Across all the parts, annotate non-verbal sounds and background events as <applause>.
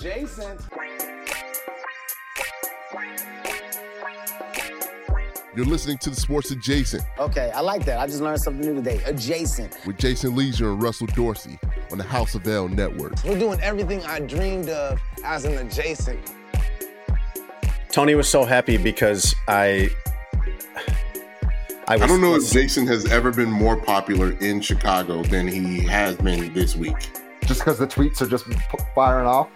Adjacent. You're listening to the Sports Adjacent Okay, I like that. I just learned something new today. Adjacent. with Jason Lieser and Russell Dorsey on the House of L Network. We're doing everything I dreamed of as an adjacent. Tony was so happy because I. I, was, I don't know if Jason has ever been more popular in Chicago than he has been this week. Just because the tweets are just firing off.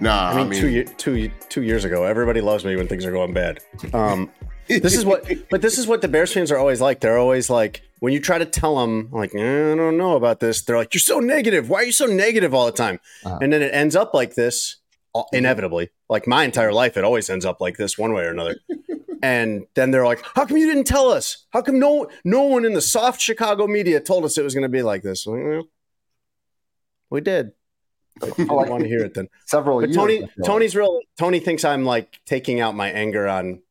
Nah, I mean, two, ye- two, ye- two years ago, everybody loves me when things are going bad. Um, <laughs> this is what, but this is what the Bears fans are always like. They're always like, when you try to tell them, like, "Eh, I don't know about this, they're like, you're so negative. Why are you so negative all the time? Uh-huh. And then it ends up like this, uh, inevitably. Like my entire life, it always ends up like this, one way or another. <laughs> and then they're like, "How come you didn't tell us? How come no no one in the soft Chicago media told us it was going to be like this?" Well, we did. I For didn't like want to hear it then. several But years. Tony, I. Tony's real. Tony thinks I'm like taking out my anger on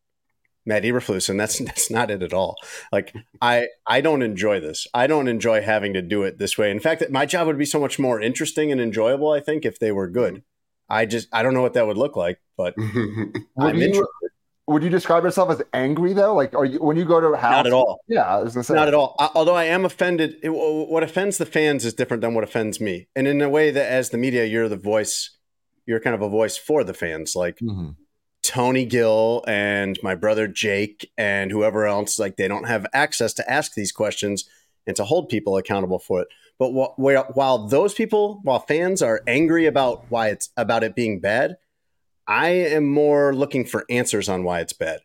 Matt Eberflus, and that's <laughs> that's not it at all. Like I I don't enjoy this. I don't enjoy having to do it this way. In fact, my job would be so much more interesting and enjoyable. I think if they were good. I just I don't know what that would look like, but <laughs> I'm you, interested. Would you describe yourself as angry though? Like, are you when you go to a house? Not at all. Yeah, I was gonna say Not at all. I- Although I am offended, it- what offends the fans is different than what offends me. And in a way that, as the media, you're the voice. You're kind of a voice for the fans. Like Mhm. Tony Gill and my brother Jake and whoever else, like they don't have access to ask these questions and to hold people accountable for it. But wh- where, while those people, while fans are angry about why it's about it being bad, I am more looking for answers on why it's bad.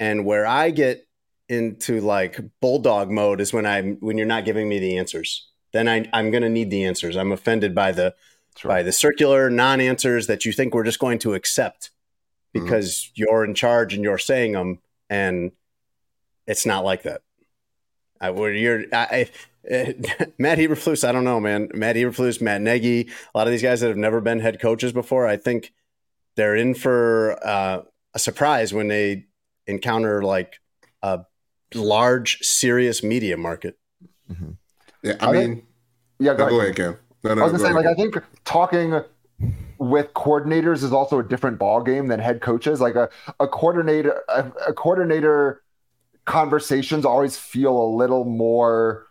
And where I get into like bulldog mode is when I'm when you're not giving me the answers. Then I, I'm going to need the answers. I'm offended by the Sure. by the circular non-answers that you think we're just going to accept mm-hmm. because you're in charge and you're saying them, and it's not like that. I would you're I, I, <laughs> Matt Eberflus. I don't know, man. Matt Eberflus, Matt Nagy, a lot of these guys that have never been head coaches before. I think they're in for uh, a surprise when they encounter like a large, serious media market. yeah, I I think- mean, Yeah, no, go ahead, Cam. No, no, I was gonna go say, like, ahead. I think talking with coordinators is also a different ball game than head coaches. Like a, a coordinator, a, a coordinator conversations always feel a little more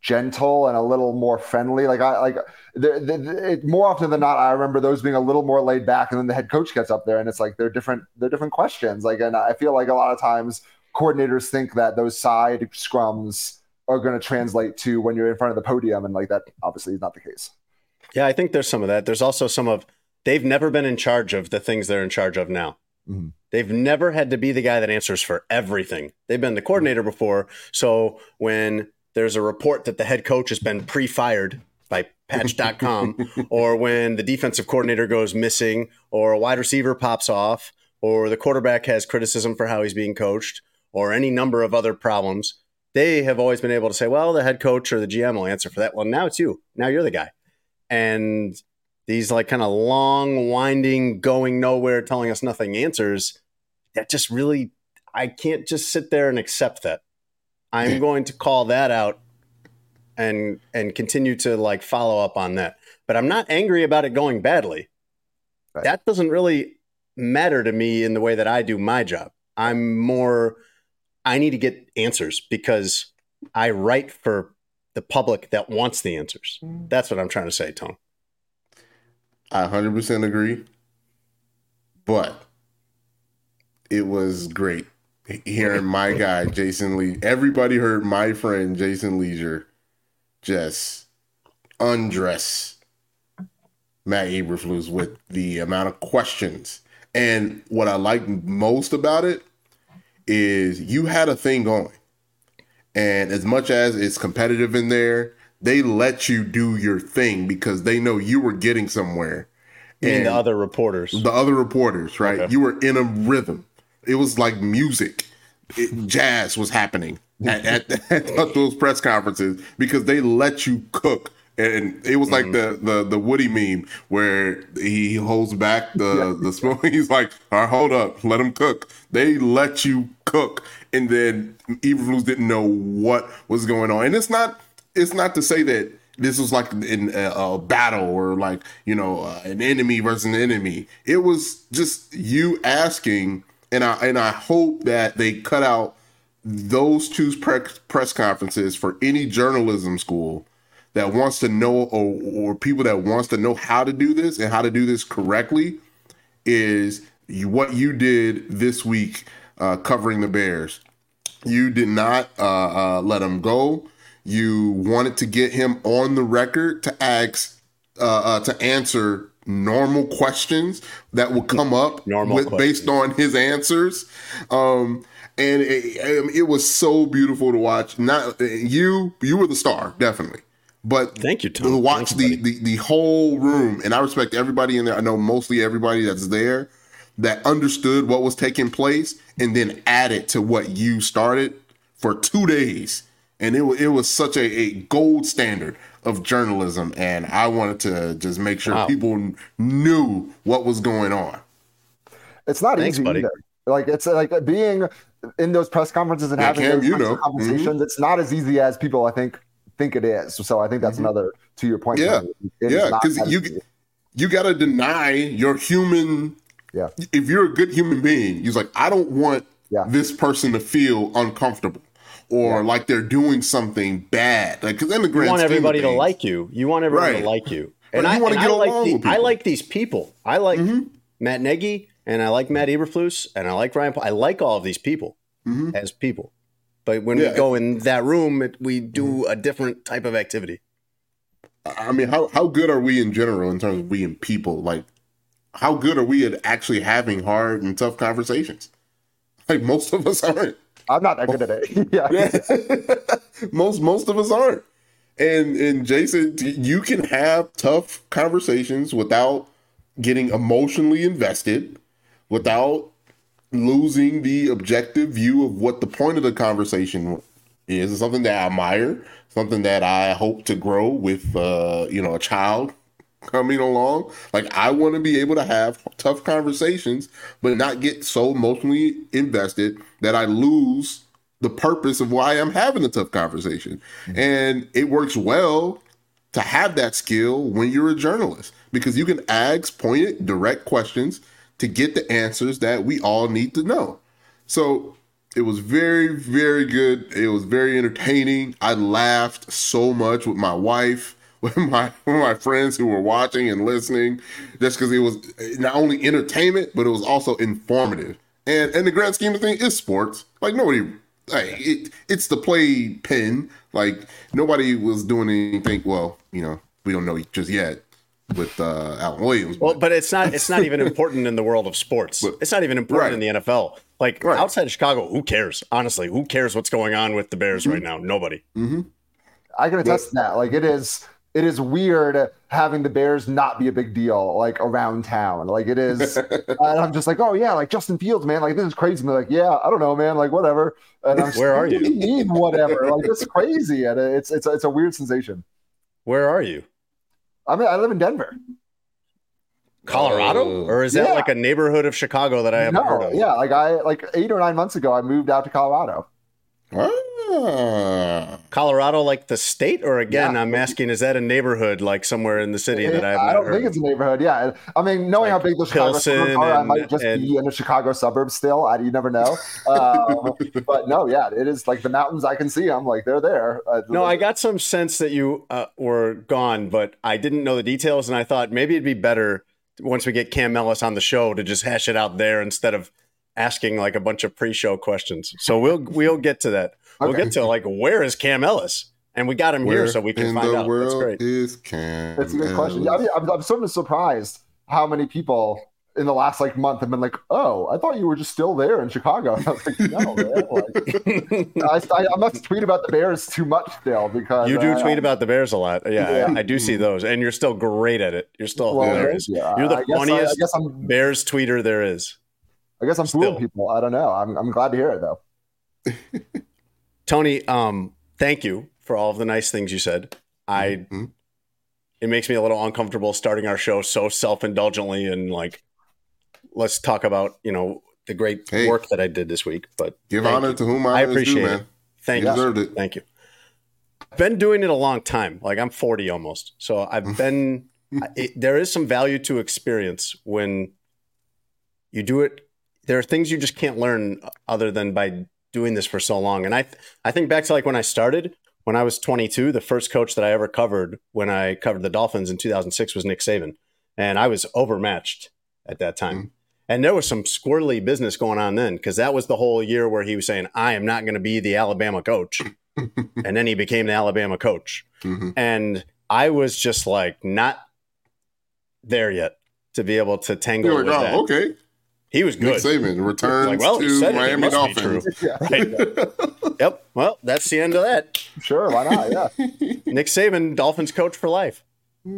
gentle and a little more friendly. Like I like the, the, the- it, more often than not, I remember those being a little more laid back, and then the head coach gets up there, and it's like they're different. They're different questions. Like, and I feel like a lot of times coordinators think that those side scrums are going to translate to when you're in front of the podium, and like that obviously is not the case. Yeah, I think there's some of that. There's also some of they've never been in charge of the things they're in charge of now. Mhm. They've never had to be the guy that answers for everything. They've been the coordinator before. So when there's a report that the head coach has been pre-fired by patch.com <laughs> or when the defensive coordinator goes missing or a wide receiver pops off or the quarterback has criticism for how he's being coached or any number of other problems, they have always been able to say, well, the head coach or the GM will answer for that. Well, now it's you. Now you're the guy. And these like kind of long, winding, going nowhere, telling us nothing answers, that just really, I can't just sit there and accept that. I'm going to call that out and and continue to like follow up on that. But I'm not angry about it going badly. Right. That doesn't really matter to me in the way that I do my job. I'm more I need to get answers because I write for the public that wants the answers. Mm. That's what I'm trying to say, Tone. I 100% agree. But it was great hearing my guy, Jason Lee. Everybody heard my friend, Jason Lieser, just undress Matt Eberflus with the amount of questions. And what I like most about it is you had a thing going. And as much as it's competitive in there, they let you do your thing because they know you were getting somewhere. And the other reporters. the other reporters, right? Okay. You were in a rhythm. It was like music. It, jazz was happening at, at, <laughs> at those press conferences because they let you cook. And it was like Mm-hmm. the, the the Woody meme where he holds back the the spoon. <laughs> He's like, "All right, hold up, let him cook." They let you cook, and then Eberflus didn't know what was going on. And it's not it's not to say that this was like in a, a battle or like you know uh, an enemy versus an enemy. It was just you asking, and I and I hope that they cut out those two press press conferences for any journalism school that wants to know or, or people that wants to know how to do this and how to do this correctly is you, what you did this week uh, covering the Bears. You did not uh, uh, let him go. You wanted to get him on the record to ask uh, uh, to answer normal questions that would come up Normal with, based on his answers. Um, and it, it was so beautiful to watch. Not you, you were the star, definitely. But Thank you, Tom. to watch the, the the whole room, and I respect everybody in there. I know mostly everybody that's there that understood what was taking place, and then added to what you started for two days, and it it was such a, a gold standard of journalism, and I wanted to just make sure Wow. people knew what was going on. It's not Thanks, easy buddy. either. Like it's like being in those press conferences and Yeah, having Cam, those you types of know. Mm-hmm. conversations. It's not as easy as people I think think it is. So I think that's another to your point. Mm-hmm. Yeah. Tony. Yeah, because you- easy. You got to deny your human yeah. if you're a good human being, he's like, I don't want Yeah. this person to feel uncomfortable or like they're doing something bad. Like, because in the You want everybody to like you. You want everybody Right. to like you. And you I, wanna and get I like along the, I like these people. I like mm-hmm. Matt Nagy and I like Matt Eberflus and I like Ryan. Poles. I like all of these people mm-hmm. as people. But when Yeah. we go in that room, it, we do mm-hmm. a different type of activity. I mean, how, how good are we in general in terms of being people? Like, how good are we at actually having hard and tough conversations? Like, most of us <laughs> aren't. I'm not that good at it. <laughs> yeah. <laughs> most most of us aren't. And and Jason, you can have tough conversations without getting emotionally invested, without losing the objective view of what the point of the conversation is. It's something that I admire, something that I hope to grow with uh, you know, a child coming along. Like I want to be able to have tough conversations, but not get so emotionally invested that I lose the purpose of why I'm having a tough conversation. Mm-hmm. And it works well to have that skill when you're a journalist because you can ask pointed, direct questions to get the answers that we all need to know. So it was very, very good. It was very entertaining. I laughed so much with my wife, with my with my friends who were watching and listening, just because it was not only entertainment, but it was also informative. And in the grand scheme of things, it's sports. Like nobody, like it, it's the play pen. Like nobody was doing anything. Well, you know, we don't know just yet with uh, Alan Williams. Well, but it's not it's not even <laughs> important in the world of sports. But- it's not even important Right. in the NFL. Like Right. outside of Chicago, who cares? Honestly, who cares what's going on with the Bears Mm-hmm. right now? Nobody. I can attest to that. Like it is it is weird having the Bears not be a big deal like around town. Like it is <laughs> and I'm just like, oh yeah, like Justin Fields, man, like this is crazy. And they're like, yeah, I don't know, man, like whatever. And I'm <laughs> just Where are what do you? mean whatever? Like it's crazy. And it's it's it's a weird sensation. Where are you? I mean, I live in Denver. Colorado, Oh. or is that Yeah. like a neighborhood of Chicago that I haven't no, heard of? yeah, like I like eight or nine months ago, I moved out to Colorado. Ah. Colorado, like the state, or again, Yeah. I'm asking, is that a neighborhood like somewhere in the city that I haven't I don't heard think it's a neighborhood. Yeah, I mean, knowing how big the Chicago Pilsen suburbs are, I might just and- be in the Chicago suburbs still. I, you never know. Um, <laughs> but no, yeah, it is like the mountains. I can see them, like they're there. Uh, No, I got some sense that you uh, were gone, but I didn't know the details, and I thought maybe it'd be better once we get Cam Ellis on the show to just hash it out there instead of asking like a bunch of pre-show questions. So we'll we'll get to that. We'll Okay. get to like where is Cam Ellis, and we got him here so we can in find the out. That's great. is Cam? It's a good question. Yeah, I mean, I'm, I'm sort of surprised how many people in the last like month have been like, "Oh, I thought you were just still there in Chicago." <laughs> I was like, "No, man." Like, <laughs> I, I, I must tweet about the Bears too much still because You do uh, tweet about the Bears a lot. Yeah, Yeah. I, I do see those, and you're still great at it. You're still Well, hilarious. yeah, You're the I guess I- funniest I guess I'm. Bears tweeter there is. I guess I'm Still. fooling people. I don't know. I'm, I'm glad to hear it though. <laughs> Tony, um, thank you for all of the nice things you said. I Mhm. it makes me a little uncomfortable starting our show so self-indulgently and like let's talk about, you know, the great Hey. work that I did this week. But Give honor you. to whom I honor is due, appreciate man. it. Thank You you. deserved it. Thank you. I've been doing it a long time. Like I'm 40 almost. So I've <laughs> been it, there is some value to experience when you do it. There are things you just can't learn other than by doing this for so long. And I I think back to like when I started, when I was 22, the first coach that I ever covered when I covered the Dolphins in 2006 was Nick Saban, and I was overmatched at that time. And there was some squirrely business going on then because that was the whole year where he was saying, I am not going to be the Alabama coach. <laughs> and then he became the Alabama coach. Mhm. And I was just like not there yet to be able to tangle with like, that. oh, okay. He was good. Nick good. Saban returns Like, well, to said it. It Miami must be Dolphins. true. <laughs> Yeah, Right. Yep. Well, that's the end of that. sure. Why not? Yeah. <laughs> Nick Saban, Dolphins coach for life.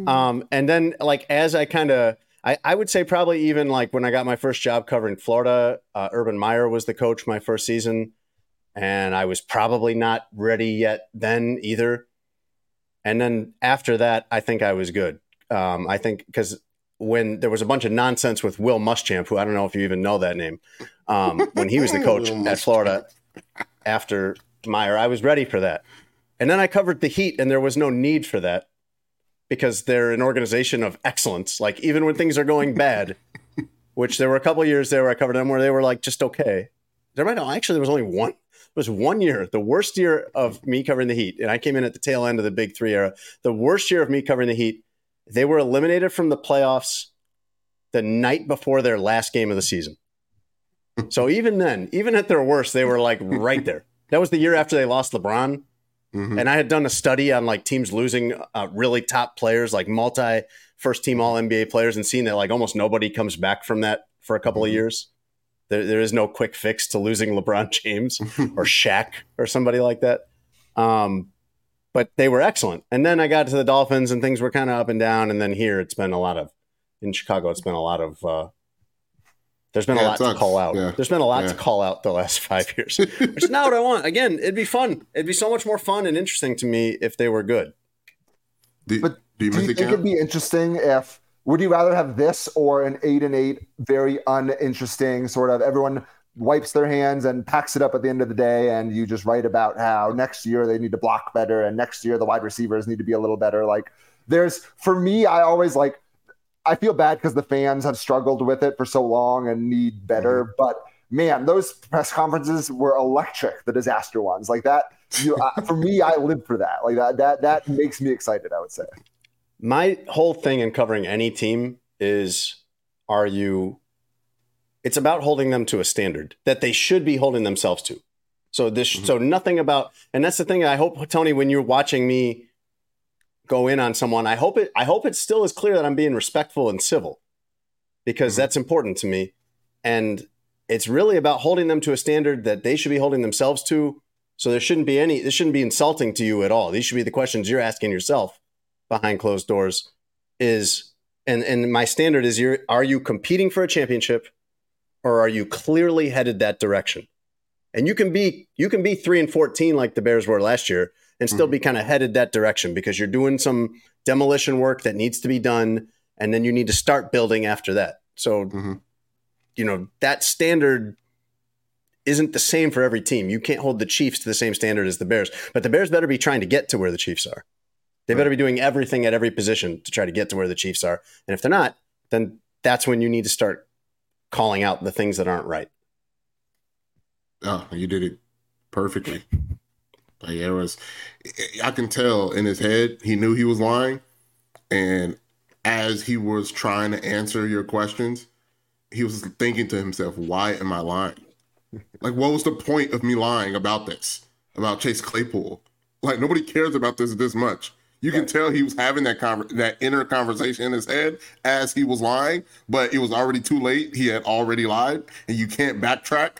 Um, and then like as I kind of, I, I would say probably even like when I got my first job covering Florida, uh, Urban Meyer was the coach my first season, and I was probably not ready yet then either. And then after that, I think I was good. Um, I think because when there was a bunch of nonsense with Will Muschamp, who I don't know if you even know that name, um, when he was the <laughs> coach at Florida after Meyer, I was ready for that. And then I covered the Heat, and there was no need for that because they're an organization of excellence. Like even when things are going bad, <laughs> which there were a couple of years there where I covered them where they were like just okay. There might actually there was only one. It was one year, the worst year of me covering the Heat, and I came in at the tail end of the Big Three era. The worst year of me covering the Heat. They were eliminated from the playoffs the night before their last game of the season. <laughs> So even then, even at their worst, they were like right there. That was the year after they lost LeBron. Mhm. And I had done a study on like teams losing uh, really top players, like multi first team All NBA players, and seeing that like almost nobody comes back from that for a couple of years. There, there is no quick fix to losing LeBron <laughs> James or Shaq or somebody like that. Um, but they were excellent. And then I got to the Dolphins, and things were kind of up and down. And then here, it's been a lot of in Chicago. It's been a lot of. Uh, there's been Yeah, a lot to call out. Yeah. There's been a lot Yeah. to call out the last <laughs> five years, <laughs> which is not what I want. Again, it'd be fun. It'd be so much more fun and interesting to me if they were good. Do, But do you Do you think Cam? it'd be interesting if would you rather have this or an eight and eight, very uninteresting sort of everyone wipes their hands and packs it up at the end of the day, and you just write about how next year they need to block better, and next year the wide receivers need to be a little better. Like there's for me, I always like I feel bad because the fans have struggled with it for so long and need better, but man, those press conferences were electric. The disaster ones, like that. You, uh, for me, I live for that. Like that. That that makes me excited. I would say. My whole thing in covering any team is are you it's about holding them to a standard that they should be holding themselves to. So this mm-hmm. so nothing about and that's the thing I hope Tony when you're watching me go in on someone I hope it I hope it still is clear that I'm being respectful and civil because mm-hmm. that's important to me. And it's really about holding them to a standard that they should be holding themselves to. So there shouldn't be any this shouldn't be insulting to you at all. These should be the questions you're asking yourself behind closed doors is and and my standard is you're are you competing for a championship or are you clearly headed that direction and you can be you can be 3 and 14 like the bears were last year and still be kind of headed that direction because you're doing some demolition work that needs to be done and then you need to start building after that. So, Mhm. you know, that standard isn't the same for every team. You can't hold the Chiefs to the same standard as the Bears, but the Bears better be trying to get to where the Chiefs are. They better be doing everything at every position to try to get to where the Chiefs are. And if they're not, then that's when you need to start calling out the things that aren't right. Oh, you did it perfectly. Like it was, I can tell in his head he knew he was lying, and as he was trying to answer your questions, he was thinking to himself, "Why am I lying? Like, what was the point of me lying about this about Chase Claypool? Like, nobody cares about this this much." You can tell he was having that conver- that inner conversation in his head as he was lying, but it was already too late. He had already lied, and you can't backtrack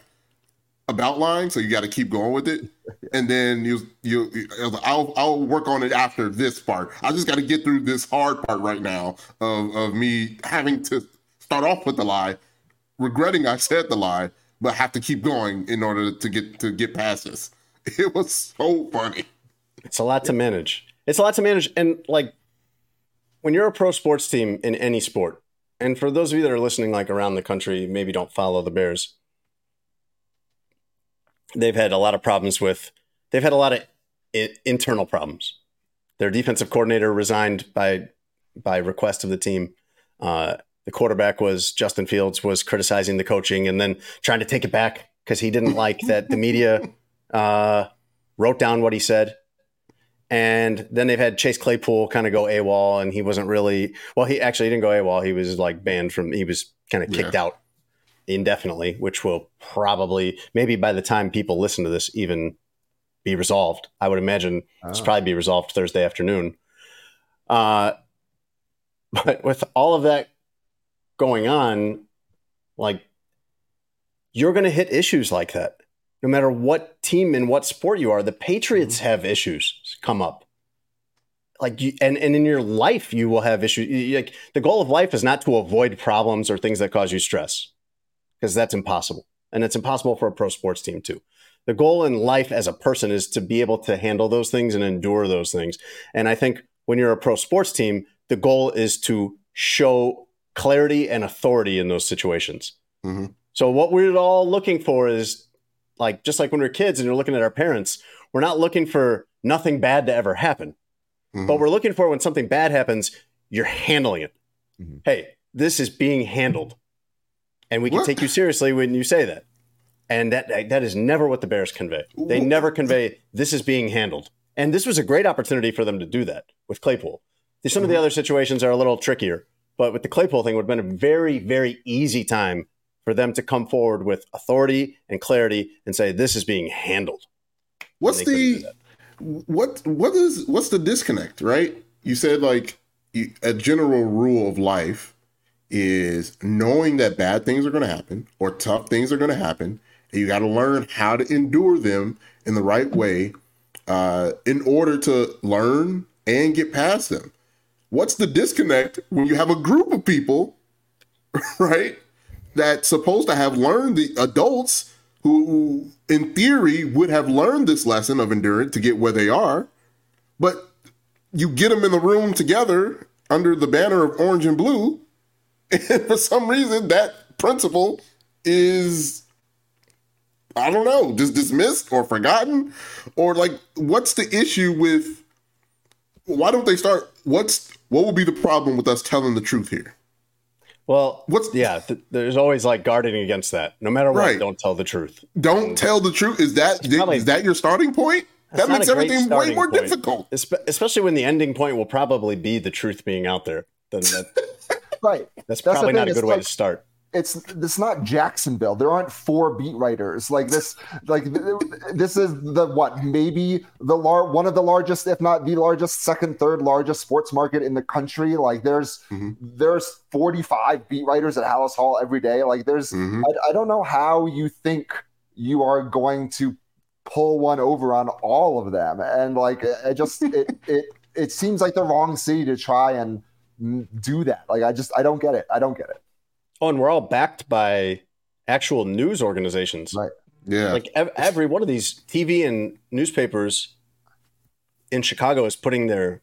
about lying, so you got to keep going with it. And then you you I'll I'll work on it after this part. I just got to get through this hard part right now of of me having to start off with the lie, regretting I said the lie, but have to keep going in order to get to get past this. <laughs> It was so funny. It's a lot to manage. It's a lot to manage. And like when you're a pro sports team in any sport, and for those of you that are listening, like around the country, maybe don't follow the Bears, they've had a lot of problems with, they've had a lot of I- internal problems. Their defensive coordinator resigned by by request of the team. Uh, the quarterback was Justin Fields was criticizing the coaching and then trying to take it back because he didn't like that the media <laughs> uh, wrote down what he said. And then they've had Chase Claypool kind of go AWOL, and he wasn't really well. He actually didn't go AWOL. He was like banned from. He was kind of kicked out indefinitely, which will probably maybe by the time people listen to this even be resolved. I would imagine it's probably be resolved Thursday afternoon. Uh, but with all of that going on, like you're going to hit issues like that no matter what team and what sport you are. The Patriots have issues come up. Like you, and, and in your life, you will have issues. Like the goal of life is not to avoid problems or things that cause you stress, because that's impossible, and it's impossible for a pro sports team too. The goal in life as a person is to be able to handle those things and endure those things. And I think when you're a pro sports team, the goal is to show clarity and authority in those situations. Mhm. So what we're all looking for is like just like when we're kids and you're looking at our parents, we're not looking for nothing bad to ever happen. Mhm. But we're looking for when something bad happens, you're handling it. Mhm. Hey, this is being handled. And we can What? take you seriously when you say that. And that that is never what the Bears convey. They never convey this is being handled. And this was a great opportunity for them to do that with Claypool. Some of the other situations are a little trickier, but with the Claypool thing, would have been a very, very easy time for them to come forward with authority and clarity and say this is being handled. What's And they couldn't do the what what is what's the disconnect, right? You said like a general rule of life is knowing that bad things are going to happen or tough things are going to happen, and you got to learn how to endure them in the right way uh, in order to learn and get past them. What's the disconnect when you have a group of people, <laughs> right, that's supposed to have learned the adults who, in theory, would have learned this lesson of endurance to get where they are, but you get them in the room together under the banner of orange and blue, <laughs> and for some reason that principle is I don't know, just dismissed or forgotten, or like, what's the issue with? Why don't they start? What's what would be the problem with us telling the truth here? Well, What's- yeah? Th- there's always like guarding against that. No matter what, Right. don't tell the truth. Don't tell the truth. Is that probably- is that your starting point? That makes a everything way more point. difficult. Espe- especially when the ending point will probably be the truth being out there. Then that, <laughs> Right. that's the probably not a it's good way like- to start. It's it's not Jacksonville. There aren't four beat writers like this. Like this is the what maybe the lar- one of the largest, if not the largest, second, third largest sports market in the country. Like there's Mhm. there's 45 beat writers at Halas Hall every day. Like there's Mhm. I, I don't know how you think you are going to pull one over on all of them, and like it just <laughs> it it it seems like the wrong city to try and mm, do that. Like I just I don't get it. I don't get it. Oh, and we're all backed by actual news organizations. Right. Yeah. Like ev- every one of these TV and newspapers in Chicago is putting their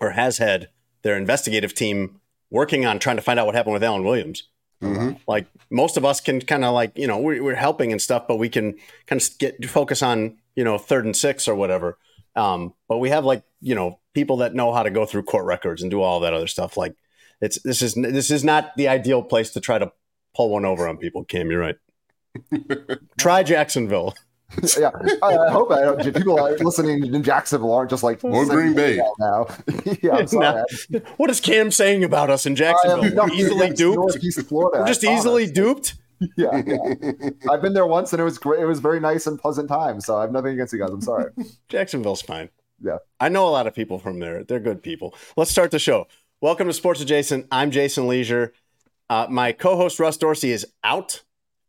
or has had their investigative team working on trying to find out what happened with Alan Williams. Mhm. Like most of us can kind of like you know we, we're helping and stuff, but we can kind of get focus on you know third and six or whatever. Um, but we have like you know people that know how to go through court records and do all that other stuff. Like it's this is this is not the ideal place to try to pull one over on people. Cam, you're right. <laughs> Try Jacksonville. <laughs> yeah, I, I hope I don't, people are listening in Jacksonville aren't just like Or Green Bay. now. <laughs> yeah, I'm sorry. Now, what is Cam saying about us in Jacksonville? I am- no, We're easily duped. Northeast Florida. We're just I promise. easily duped. Yeah, yeah. I've been there once and it was great. It was very nice and pleasant time. So I have nothing against you guys. I'm sorry. Jacksonville's fine. Yeah. I know a lot of people from there. They're good people. Let's start the show. Welcome to Sports Adjacent. I'm Jason Lieser. Uh, my co-host Russ Dorsey is out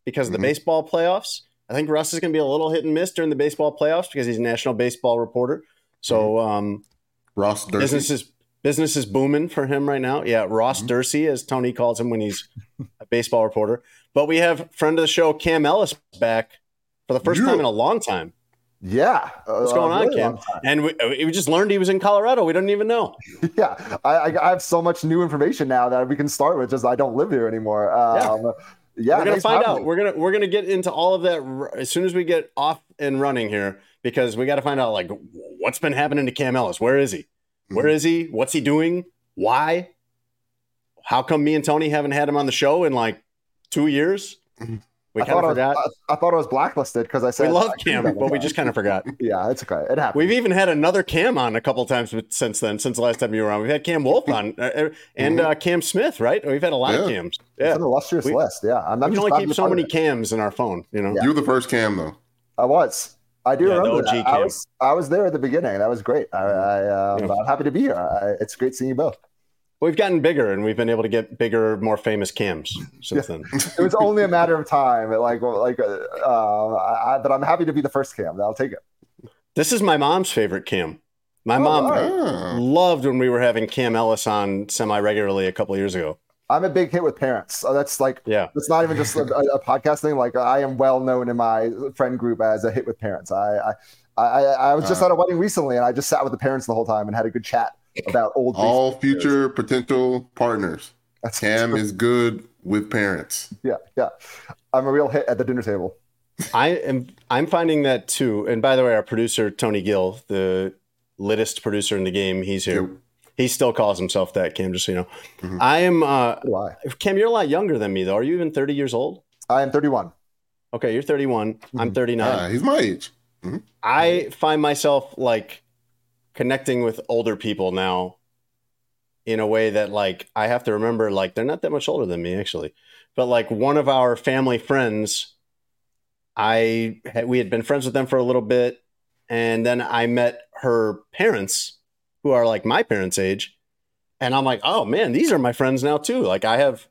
because of the Mhm. baseball playoffs. I think Russ is going to be a little hit and miss during the baseball playoffs because he's a national baseball reporter. So um, Ross business is business is booming for him right now. Yeah, Ross Mhm. Dursey, as Tony calls him when he's a baseball reporter. But we have friend of the show Cam Ellis back for the first Yeah. time in a long time. Yeah. What's going on, Cam? And we, we just learned he was in Colorado. We didn't even know. <laughs> Yeah. I, I, have so much new information now that we can start with. Just I don't live here anymore. Um, yeah. we're gonna find out. me. We're gonna we're gonna get into all of that r- as soon as we get off and running here because we got to find out like what's been happening to Cam Ellis. Where is he? Where Mm-hmm. is he? What's he doing? Why? How come me and Tony haven't had him on the show in like two years? We I kind of thought I, forgot. was, I, I thought I was blacklisted because I said we love Cam, but we just kind of forgot. <laughs> Yeah, it's okay. It happened. We've even had another Cam on a couple times since then, since the last time you were on. We've had Cam Wolf <laughs> on uh, uh, and uh, Cam Smith, right? We've had a lot of Mm-hmm. Yeah. Cams. It's Yeah, an illustrious We- list. Yeah. I'm, I'm we can just only keep so many it. Cams in our phone, you know. You were the first cam though. I was. I do Yeah, the remember that. I Cam. was. I was there at the beginning. That was great. I, I, um, Yeah. I'm happy to be here. I, it's great seeing you both. We've gotten bigger, and we've been able to get bigger, more famous Cams since then. <laughs> It was only a matter of time. Like, like, uh, I, but I'm happy to be the first Cam. I'll take it. This is my mom's favorite Cam. My Oh, mom right. Loved when we were having Cam Ellis on semi regularly a couple years ago. I'm a big hit with parents. So that's like, Yeah. it's not even just a, a podcast thing. Like, I am well known in my friend group as a hit with parents. I, I, I, I was just Uh. at a wedding recently, and I just sat with the parents the whole time and had a good chat about old. All baseball players. future potential partners. That's Cam is good with parents. Yeah, yeah. I'm a real hit at the dinner table. I am I'm finding that too. And by the way, our producer, Tony Gill, the littest producer in the game, he's here. Yep. He still calls himself that, Cam, just so you know. Mhm. I am uh Why? Cam, you're a lot younger than me though. Are you even 30 years old? I am 31. Okay, you're 31. I'm Mhm. 39. Ah, he's my age. I find myself like connecting with older people now in a way that like I have to remember like they're not that much older than me actually. But like one of our family friends I we had been friends with them for a little bit and then I met her parents who are like my parents' age and I'm like, "Oh man, these are my friends now too." Like I have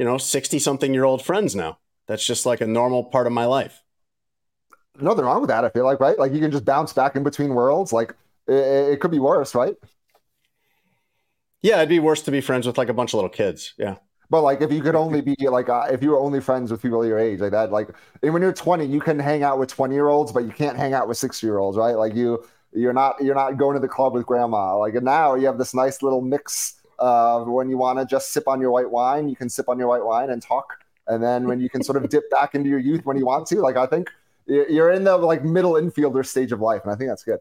you know, 60 something year old friends now. That's just like a normal part of my life. Nothing wrong with that. I feel like right. Like you can just bounce back in between worlds. Like it, it could be worse, right? Yeah, it'd be worse to be friends with like a bunch of little kids. Yeah. But like if you could only be like uh, if you were only friends with people your age like that, like and when you're 20, you can hang out with 20 year olds, but you can't hang out with 60 year olds, right? Like you you're not you're not going to the club with grandma. Like now you have this nice little mix of when you want to just sip on your white wine, you can sip on your white wine and talk. And then when you can sort of dip <laughs> back into your youth when you want to, like I think you're you're in the like middle infielder stage of life, and I think that's good.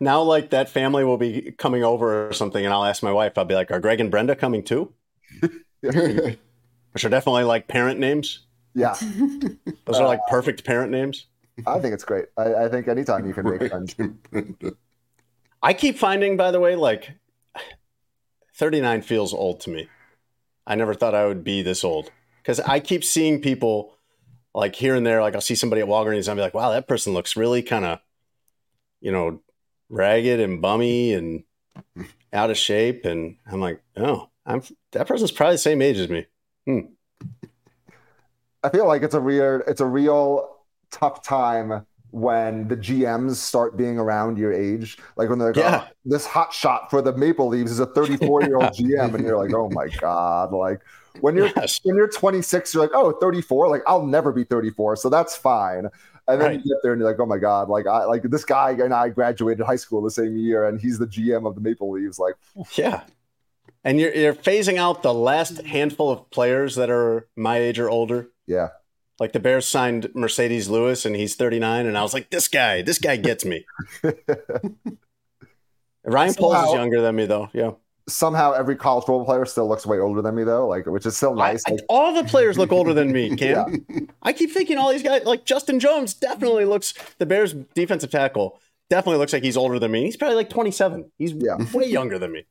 Now, like that family will be coming over or something, and I'll ask my wife, I'll be like, Are Greg and Brenda coming too? <laughs> Which are definitely like parent names. Yeah, <laughs> Those are like perfect parent names. I think it's great. I, I think anytime you can make friends. <laughs> I keep finding, by the way, like 39 feels old to me. I never thought I would be this old because I keep seeing people like here and there. Like I'll see somebody at Walgreens and I'll be like, wow, that person looks really kind of, you know, ragged and bummy and out of shape. And I'm like, oh, I'm that person's probably the same age as me. Hmm. I feel like it's a weird, it's a real tough time when the GMs start being around your age. Like when they're like, Yeah. "Oh, this hot shot for the Maple Leaves is a 34 year old GM, <laughs> and you're like, oh my god! Like when you're Yes. when you're 26, you're like, oh, 34. Like I'll never be 34, so that's fine. And then Right. you get there and you're like, oh my god! Like I like this guy and I graduated high school the same year, and he's the GM of the Maple Leafs. Like <laughs> Yeah. and you're you're phasing out the last handful of players that are my age or older. Yeah. Like the Bears signed Marcedes Lewis, and he's 39, and I was like, this guy, this guy gets me. <laughs> Ryan Poles is younger than me, though. Yeah, Somehow every college football player still looks way older than me though, like which is still nice. I- Like, all the players look older than me. <laughs> Cam, I keep thinking all these guys, like Justin Jones, definitely looks. The Bears defensive tackle definitely looks like he's older than me. He's probably like 27. He's Yeah. way younger than me.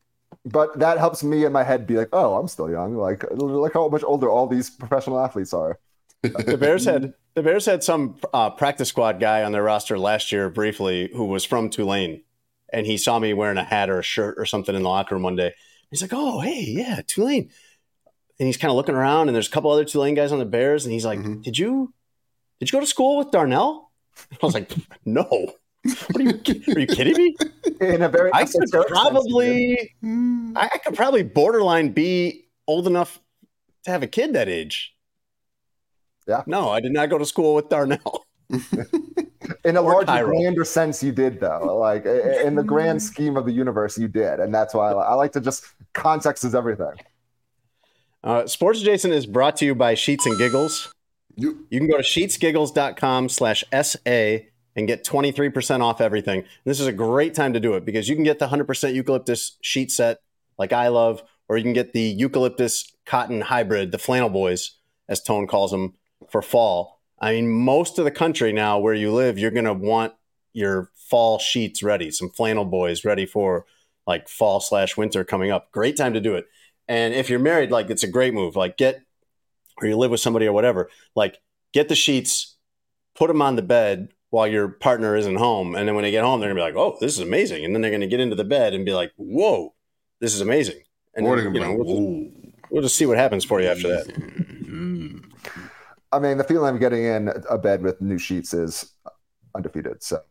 but that helps me in my head be like, oh, I'm still young. Like look how much older all these professional athletes are. the Bears had the Bears had some uh, practice squad guy on their roster last year briefly who was from Tulane, and he saw me wearing a hat or a shirt or something in the locker room one day. He's like, "Oh, hey, yeah, Tulane," and he's kind of looking around, and there's a couple other Tulane guys on the Bears, and he's like, Mhm. "Did you did you go to school with Darnell?" <laughs> I was like, "No." <laughs> What are you? Are you kidding me? In a very I could probably, Mm. I I could probably borderline be old enough to have a kid that age. Yeah. No, I did not go to school with Darnell. <laughs> in a larger, grander sense, you did though. Like in the grand scheme of the universe, you did, and that's why I, I like to just context is everything. Uh, Sports Adjacent is brought to you by Sheets and Giggles. You, You can go to sheetsgiggles.com slash SA and get 23% off everything. And this is a great time to do it because you can get the 100% eucalyptus sheet set like I love, or you can get the eucalyptus cotton hybrid, the flannel boys, as Tone calls them, for fall. I mean, most of the country now where you live, you're going to want your fall sheets ready, some flannel boys ready for like fall slash winter coming up. Great time to do it. And if you're married, like it's a great move. Like get, or you live with somebody or whatever, like get the sheets, put them on the bed while your partner isn't home. And then when they get home, they're gonna be like, oh, this is amazing. And then they're gonna get into the bed and be like, whoa, this is amazing. And then, you know, like, we'll, "Whoa." we'll just see what happens for you after that. Mm. I mean, the feeling of getting in a bed with new sheets is undefeated. So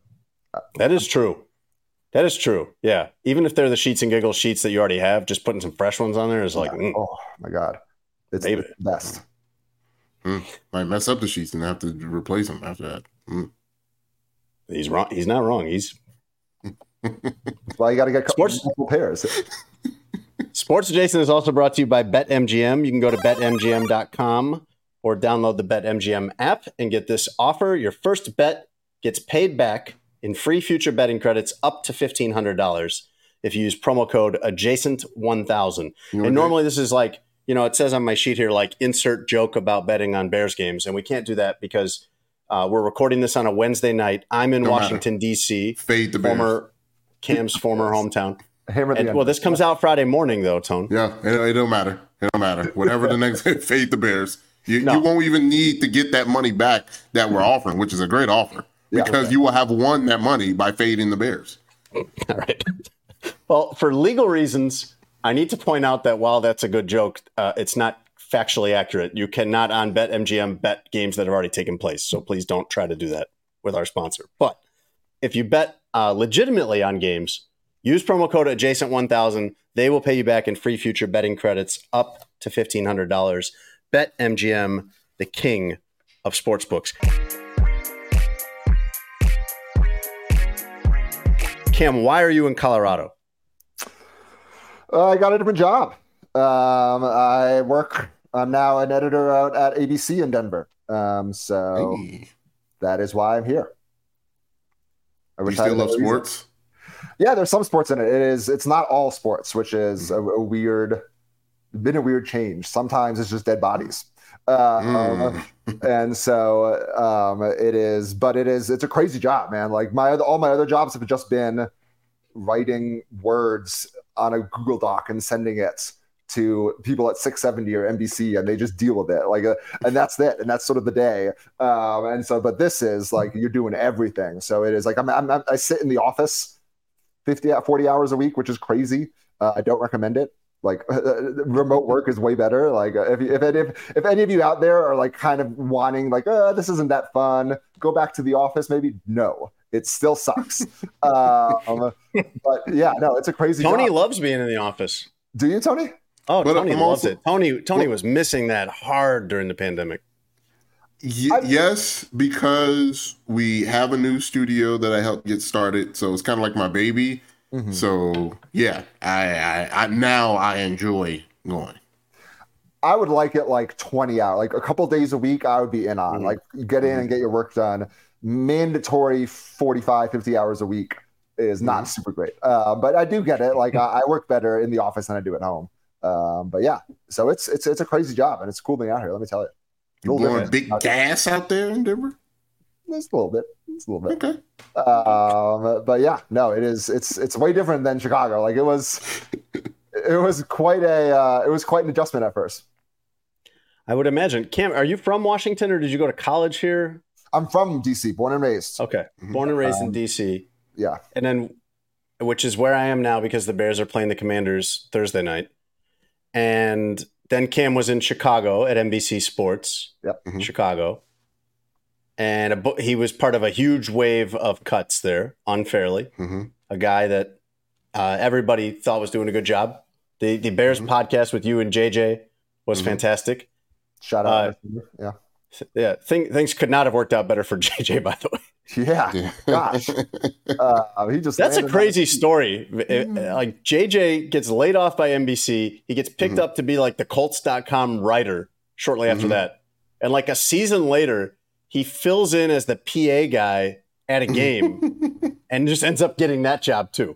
That is true. That is true. Yeah. Even if they're the sheets and giggles sheets that you already have, just putting some fresh ones on there is like, mm, oh my god, it's Baby. the best. Might mess up the sheets and have to replace them after that. Mm. he's wrong. He's not wrong. He's <laughs> That's why you got to get Sports- multiple pairs. Sports Adjacent is also brought to you by BetMGM. You can go to betmgm.com or download the BetMGM app and get this offer. Your first bet gets paid back in free future betting credits up to $1,500 if you use promo code adjacent1000. And what normally this is like, you know, it says on my sheet here, like insert joke about betting on Bears games. And we can't do that because uh, we're recording this on a Wednesday night. I'm in Don't matter. Washington, D.C., Fade the Bears. former Cam's former hometown. Hammer the And, well, this comes out Friday morning, though, Tone. Yeah, it, it don't matter. It don't matter. Whatever the next <laughs> fade the Bears. You, No. you won't even need to get that money back that we're offering, which is a great offer, Yeah. because you will have won that money by fading the Bears. <laughs> All right. <laughs> Well, for legal reasons, I need to point out that while that's a good joke, uh, it's not factually accurate. You cannot on BetMGM bet games that have already taken place. So please don't try to do that with our sponsor. But if you bet uh, legitimately on games, use promo code adjacent1000. They will pay you back in free future betting credits up to $1,500. BetMGM, the king of sportsbooks. Cam, why are you in Colorado? Uh, I got a different job. Um, I work. I'm now an editor out at ABC in Denver. Um, so Hey, that is why I'm here. I you still love for reason. sports? Yeah, there's some sports in it. It is. It's not all sports, which is a, a weird, been a weird change. Sometimes it's just dead bodies. Uh, Mm. <laughs> and so um, it is, but it is. It's a crazy job, man. Like my other, all my other jobs have just been writing words on a Google Doc and sending it to people at 670 or NBC, and they just deal with it. Like, uh, and that's it, and that's sort of the day. Um, and so, but this is like you're doing everything. So it is like I'm, I'm, I'm I sit in the office 50 at 40 hours a week, which is crazy. Uh, I don't recommend it. Like <laughs> remote work is way better. Like uh, if, if if if any of you out there are like kind of wanting like uh, this isn't that fun, go back to the office. Maybe no, it still sucks. <laughs> um, but yeah, no, it's a crazy. Tony job. loves being in the office. Do you, Tony? Oh, But Tony I'm loves also- it. Tony Tony was missing that hard during the pandemic. Ye- yes, because we have a new studio that I helped get started, so it's kind of like my baby. Mhm. So yeah, I, I, I now I enjoy going. I would like it like 20 hours, like a couple days a week. I would be in on Mhm. like get in and get your work done. Mandatory 45, 50 hours a week is not super great. Uh, but I do get it. Like I, I work better in the office than I do at home. Um, but yeah, so it's it's it's a crazy job and it's cool being out here. Let me tell you, You blowing big gas out there in Denver? Just a little bit, it's a little bit. Okay. Um, but yeah, no, it is. It's it's way different than Chicago. Like it was, it was quite a uh, it was quite an adjustment at first. I would imagine. Cam, are you from Washington or did you go to college here? I'm from DC, born and raised. Okay, Mhm. born and raised Um, in DC, Yeah, and then which is where I am now because the Bears are playing the Commanders Thursday night, and then Cam was in Chicago at NBC Sports, Yep. Mhm. Chicago, and a, bu- he was part of a huge wave of cuts there unfairly. hmm a guy that uh, everybody thought was doing a good job. The the Bears Mhm. podcast with you and JJ was Mhm. fantastic. shout out. yeah, Yeah, thing, things could not have worked out better for <laughs> JJ. By the way, yeah. Yeah. Gosh. <laughs> Uh, he just that's a crazy on- story. It- like JJ gets laid off by NBC. He gets picked Mhm. up to be like the Colts.com writer shortly after Mhm. that, and like a season later, he fills in as the PA guy at a <laughs> game and just ends up getting that job too.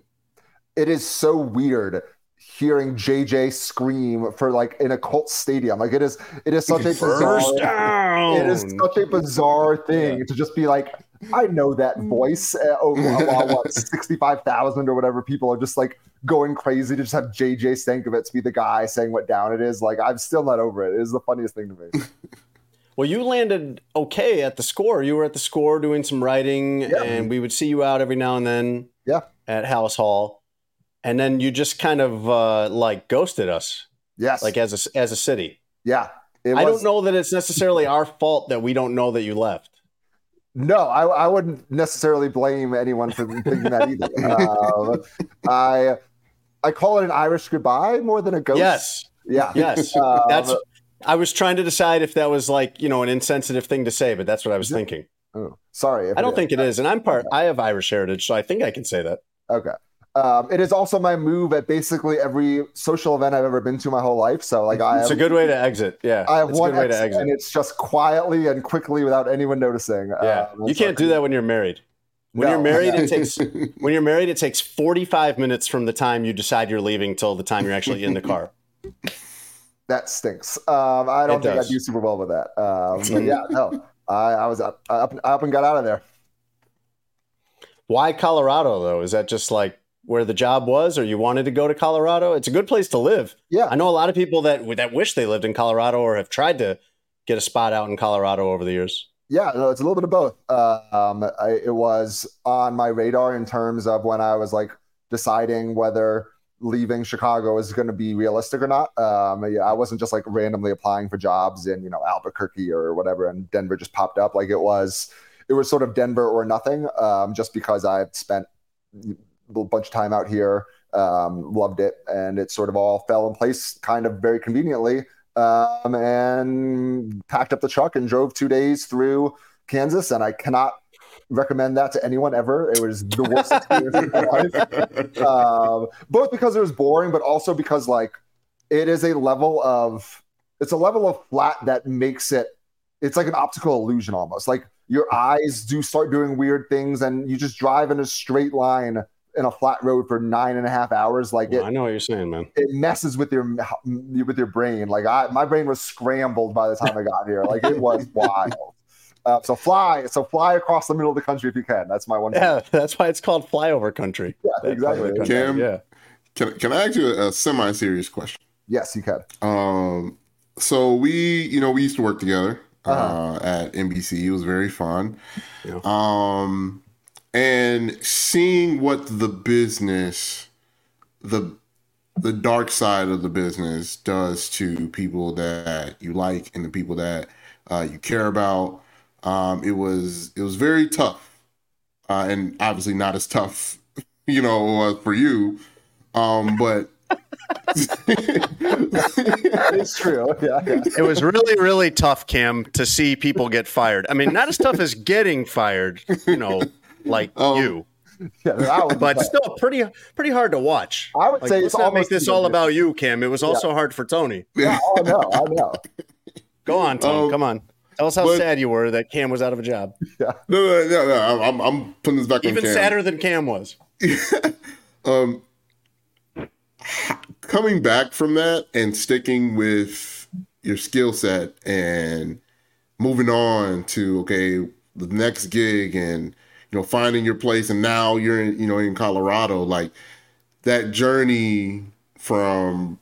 It is so weird hearing JJ scream for like in a cult stadium. Like it is, it is such a bizarre. Down. It is such a bizarre thing to just be like, I know that <laughs> voice. Uh, over while what sixty-five thousand or whatever people are just like going crazy to just have JJ Stankevitz be the guy saying what down it is. Like I'm still not over it. It is the funniest thing to me. <laughs> Well, you landed okay at the score. You were at the score doing some writing, Yeah. and we would see you out every now and then Yeah. at House Hall. And then you just kind of uh, like ghosted us, Yes. like as a, as a city. yeah. It I don't know that it's necessarily our fault that we don't know that you left. No, I, I wouldn't necessarily blame anyone for thinking that either. um, <laughs> I I call it an Irish goodbye more than a ghost. Yes, Yeah. yes. <laughs> Um, that's. I was trying to decide if that was like you know an insensitive thing to say, but that's what I was thinking. oh, sorry. I don't it think it is, and I'm part. I have Irish heritage, so I think I can say that. Okay. Um, it is also my move at basically every social event I've ever been to my whole life. So like I It's have, a good way to exit. Yeah, I have it's a one way to exit, exit. and it's just quietly and quickly without anyone noticing. Yeah, Um, you can't do that when you're married. When No. you're married, it <laughs> takes when you're married, it takes 45 minutes from the time you decide you're leaving till the time you're actually in the car. That stinks. Um, I don't It think does. I do super well with that. Um, but <laughs> yeah, no, I, I was up, up, up and got out of there. Why Colorado though? Is that just like where the job was, or you wanted to go to Colorado? It's a good place to live. Yeah. I know a lot of people that that wish they lived in Colorado or have tried to get a spot out in Colorado over the years. Yeah, no, it's a little bit of both. Uh, um, I, it was on my radar in terms of when I was like deciding whether leaving Chicago is going to be realistic or not. Um, yeah, I wasn't just like randomly applying for jobs in you know Albuquerque or whatever, and Denver just popped up. Like it was, it was sort of Denver or nothing. Um, just because I've spent a bunch of time out here, um, loved it, and it sort of all fell in place kind of very conveniently um, and packed up the truck and drove two days through Kansas. And I cannot recommend that to anyone ever. It was the worst experience of my life. <laughs> Um, both because it was boring, but also because like it is a level of it's a level of flat that makes it it's like an optical illusion almost. Like your eyes do start doing weird things, and you just drive in a straight line in a flat road for nine and a half hours. Like it, I know what you're saying, man. it messes with your with your brain. Like I, my brain was scrambled by the time I got here. Like it was wild. <laughs> Uh, so fly, so fly across the middle of the country if you can. That's my one. Yeah, <laughs> that's why it's called flyover country. Yeah, That part of the exactly. country, Cam? Yeah. Can, can I ask you a, a semi-serious question? Yes, you can. Um, so we, you know, we used to work together uh Uh-huh. at NBC. It was very fun. Yeah. Um, and seeing what the business, the the dark side of the business does to people that you like and the people that uh, you care about, um, it was it was very tough, uh, and obviously not as tough, <laughs> you know, uh, for you. Um, but <laughs> It's true. Yeah, yeah. It was really, really tough, Cam, to see people get fired. I mean, not as tough as getting fired, you know, like Um, <laughs> you. Yeah, was but still pretty pretty hard to watch. I would Like, say let's it's not make this all about you, Cam. It was also hard for Tony. Yeah, oh no, I know. Go on, Tom. Um, Come on. Tell us how but- sad you were that Cam was out of a job. No, no, no, no. I'm, I'm putting this back on Even sadder than Cam was. <laughs> um, coming back from that and sticking with your skill set and moving on to okay the next gig and you know finding your place and now you're in you know in Colorado like that journey from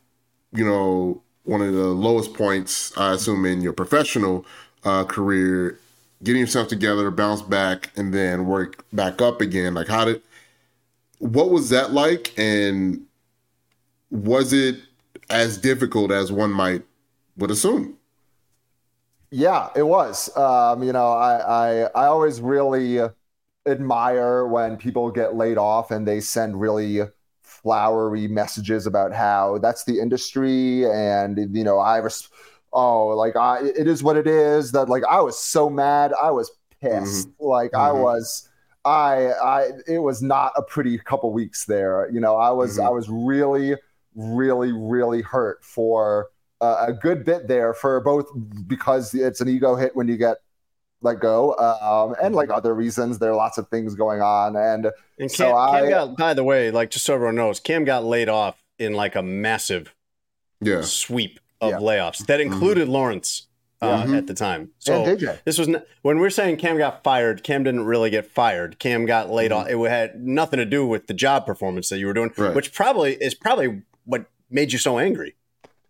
you know one of the lowest points I assume in your professional uh, career getting yourself together bounce back and then work back up again. Like how did what was that like? And was it as difficult as one might would assume? Yeah, it was. Um, you know, I, I I always really admire when people get laid off and they send really flowery messages about how that's the industry and you know I res- oh like I it is what it is that like I was so mad I was pissed like I Mhm. was I I it was not a pretty couple weeks there you know I was Mhm. I was really really really hurt for uh, a good bit there for both because it's an ego hit when you get let go um, and like other reasons there are lots of things going on and And So Cam, Cam I- got, by the way, like just so everyone knows, Cam got laid off in like a massive yeah sweep of Yeah. layoffs that included Lawrence uh, Yeah. at the time. So DJ this was when we're saying Cam got fired. Cam didn't really get fired. Cam got laid off. It had nothing to do with the job performance that you were doing, Right. which probably is probably what made you so angry.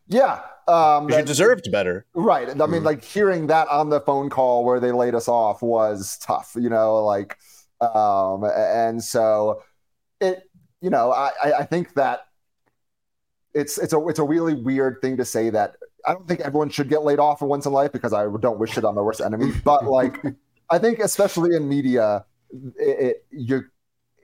yeah um, 'Cause you deserved better. Right. I mean, like hearing that on the phone call where they laid us off was tough, you know, like, um, and so it, you know, I, I I think that it's, it's a, it's a really weird thing to say that I don't think everyone should get laid off for once in life because I don't wish it on my worst enemy. But like, <laughs> I think especially in media, it, it you're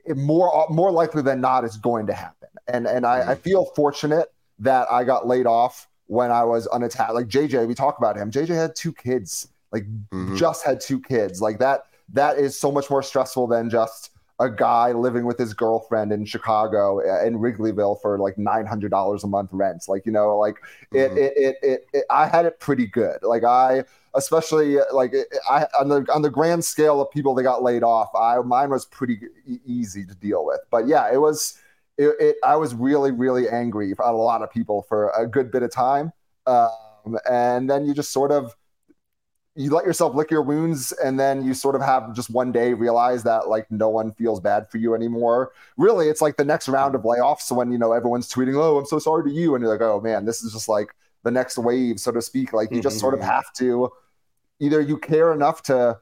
it more, more likely than not it's going to happen. And, and I, I feel fortunate that I got laid off when I was unattached. Like JJ, we talk about him. JJ had two kids, like Mhm. just had two kids. Like that, that is so much more stressful than just a guy living with his girlfriend in Chicago uh, in Wrigleyville for like nine hundred dollars a month rent. Like you know, like it, Mhm. it, it, it, it, I had it pretty good. Like I, especially like I on the on the grand scale of people that got laid off, I mine was pretty easy to deal with. But yeah, it was. It, it, I was really, really angry at a lot of people for a good bit of time, um, and then you just sort of you let yourself lick your wounds, and then you sort of have just one day realize that like no one feels bad for you anymore. Really, it's like the next round of layoffs when you know everyone's tweeting, "Oh, I'm so sorry to you," and you're like, "Oh man, this is just like the next wave, so to speak." Like you just sort of have to either you care enough to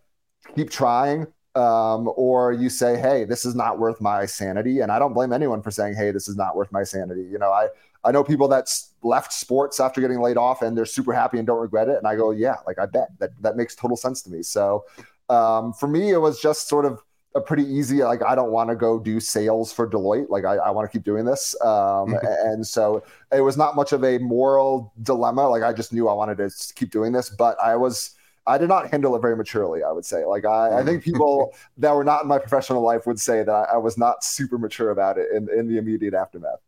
keep trying um, or you say, "Hey, this is not worth my sanity," and I don't blame anyone for saying, "Hey, this is not worth my sanity." You know, I I know people that left sports after getting laid off and they're super happy and don't regret it, and I go, "Yeah, like I bet that that makes total sense to me." So um, for me, it was just sort of a pretty easy like I don't want to go do sales for Deloitte. Like I, I want to keep doing this, um, and so it was not much of a moral dilemma. Like I just knew I wanted to keep doing this, but I was. I did not handle it very maturely. I would say, like I, I think people that were not in my professional life would say that I, I was not super mature about it in, in the immediate aftermath.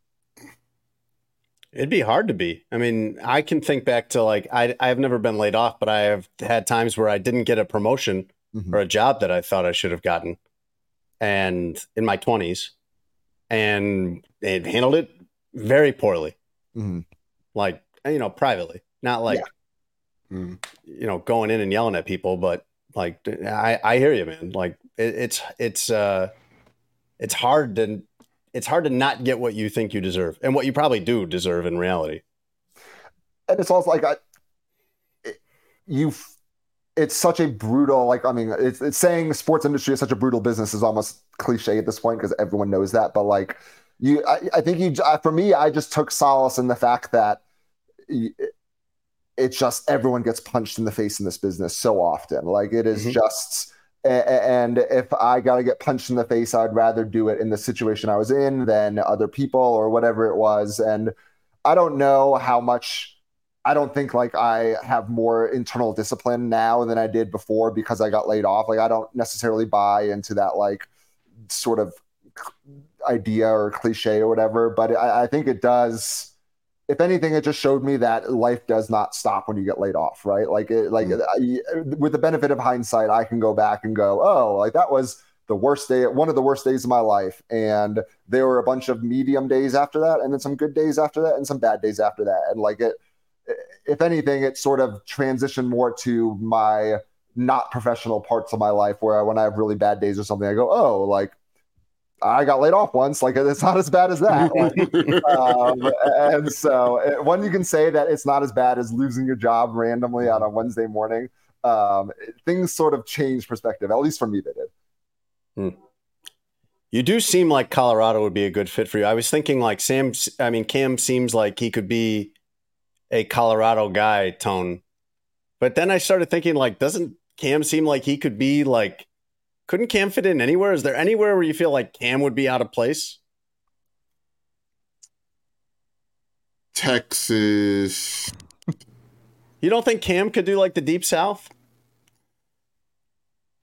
It'd be hard to be. I mean, I can think back to like I I've never been laid off, but I have had times where I didn't get a promotion Mhm. or a job that I thought I should have gotten, and in my twenties, and it handled it very poorly, Mhm. like you know, privately, not like Mhm. you know going in and yelling at people, but like I I hear you, man. Like it, it's it's uh it's hard to it's hard to not get what you think you deserve and what you probably do deserve in reality. and it's also like I, it, you, it's such a brutal. Like I mean, it's, it's saying the sports industry is such a brutal business is almost cliche at this point because everyone knows that. But like you, I, I think you. I- For me, I just took solace in the fact that. It's just everyone gets punched in the face in this business so often. Like it is Mhm. just, and if I got to get punched in the face, I'd rather do it in the situation I was in than other people or whatever it was. And I don't know how much I don't think like I have more internal discipline now than I did before because I got laid off. Like I don't necessarily buy into that like sort of idea or cliche or whatever, but I, I think it does. If anything, it just showed me that life does not stop when you get laid off, right? Like, it, like Mm. I, with the benefit of hindsight, I can go back and go, oh, like that was the worst day, one of the worst days of my life, and there were a bunch of medium days after that, and then some good days after that, and some bad days after that, and like it. If anything, it sort of transitioned more to my not professional parts of my life where when I have really bad days or something, I go, oh, like I got laid off once. Like it's not as bad as that. Like, <laughs> um, and so one you can say that it's not as bad as losing your job randomly on a Wednesday morning. Um, things sort of change perspective, at least for me, they did. You do seem like Colorado would be a good fit for you. I was thinking like Sam. I mean, Cam seems like he could be a Colorado guy. Tone, but then I started thinking like, doesn't Cam seem like he could be like? Couldn't Cam fit in anywhere? Is there anywhere where you feel like Cam would be out of place? Texas. You don't think Cam could do like the Deep South?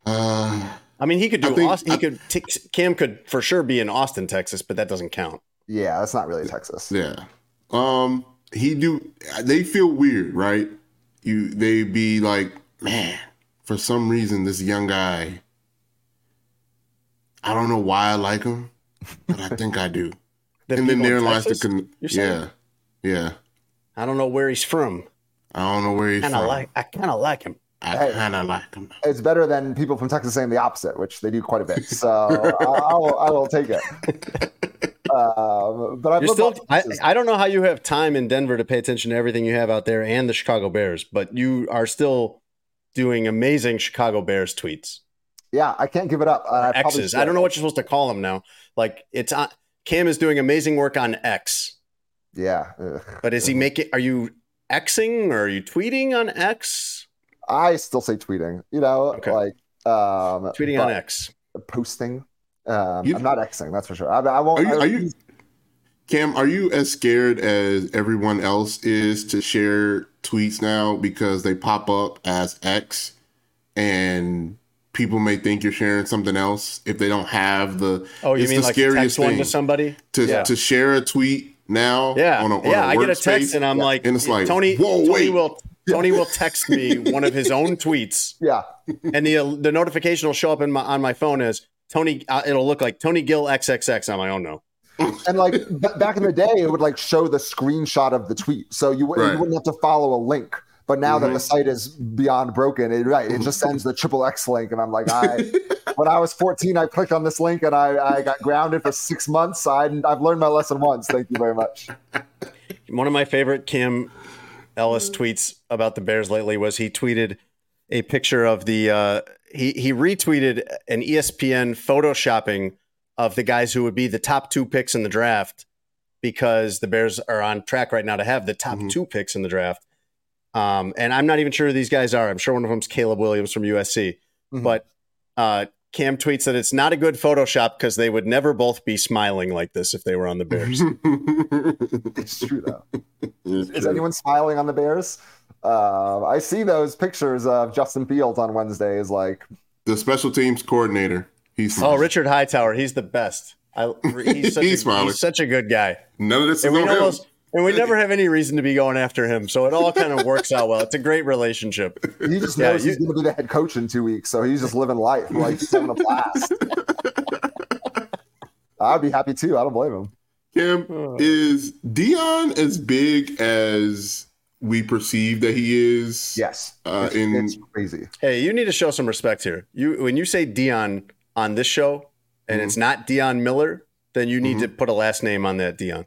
Uh, I mean, he could I do. think- Austin, he could. T- Cam could for sure be in Austin, Texas, but that doesn't count. Yeah, that's not really Texas. yeah. Um, he do. They feel weird, right? You they be like, man, for some reason this young guy. I don't know why I like him, but I think I do. <laughs> The and then people in there lies the con- yeah, yeah. I don't know where he's from. I don't know where he's Kind from. like. I kind of like him. I kind of like him. It's better than people from Texas saying the opposite, which they do quite a bit. So <laughs> I, I, will, I will take it. <laughs> Um, but I've still. I, I don't know how you have time in Denver to pay attention to everything you have out there and the Chicago Bears, but you are still doing amazing Chicago Bears tweets. Yeah, I can't give it up. I X's. I don't know what you're supposed to call them now. Like it's on. Cam is doing amazing work on X, Yeah. Ugh. <laughs> but is he making? Are you Xing or are you tweeting on X? I still say tweeting, you know, Okay. like um, Tweeting on X. posting. Um, You- I'm not Xing, that's for sure. I, I won't. Are you, I- are you, Cam? Are you as scared as everyone else is to share tweets now because they pop up as X, and people may think you're sharing something else if they don't have the. Oh, you it's mean the like scariest text one thing to somebody? to Yeah. to share a tweet now? Yeah, on a, on yeah. a I get a text and I'm like, and it's like, Tony. whoa, Tony wait. will Tony will text me <laughs> one of his own tweets, yeah. and the the notification will show up in my on my phone as Tony. Uh, it'll look like Tony Gill XXX on my own no. And like b- back in the day, it would like show the screenshot of the tweet, so you, wou- Right. you wouldn't have to follow a link. But now that Mhm. the site is beyond broken, it right, it just sends the triple X link, and I'm like, I <laughs> when I was 14, I clicked on this link and I, I got grounded for six months. I, I've learned my lesson once. Thank you very much. <laughs> One of my favorite Cam Ellis tweets about the Bears lately was he tweeted a picture of the uh, he he retweeted an ESPN photoshopping of the guys who would be the top two picks in the draft because the Bears are on track right now to have the top Mhm. two picks in the draft. Um, and I'm not even sure who these guys are. I'm sure one of them's Caleb Williams from USC. Mhm. But uh, Cam tweets that it's not a good Photoshop because they would never both be smiling like this if they were on the Bears. <laughs> It's true though. It's Is true. anyone smiling on the Bears? Uh, I see those pictures of Justin Fields on Wednesdays. Like, the special teams coordinator? He's Oh, Richard Hightower, he's the best. I, he's, <laughs> such He's a, smiling. he's such a good guy, None of this is and we on him. Almost and we never have any reason to be going after him. So it all kind of works out well. It's a great relationship. he just Yeah, knows you- he's going to be the head coach in two weeks, so he's just living life. Like, he's having a blast. <laughs> I'd be happy too. I don't blame him. Cam, uh. is Deion as big as we perceive that he is? Yes, Uh, it's, in- it's crazy. Hey, you need to show some respect here. You when you say Dion on this show, and mm-hmm. it's not Deion Miller, then you need mm-hmm. to put a last name on that Dion.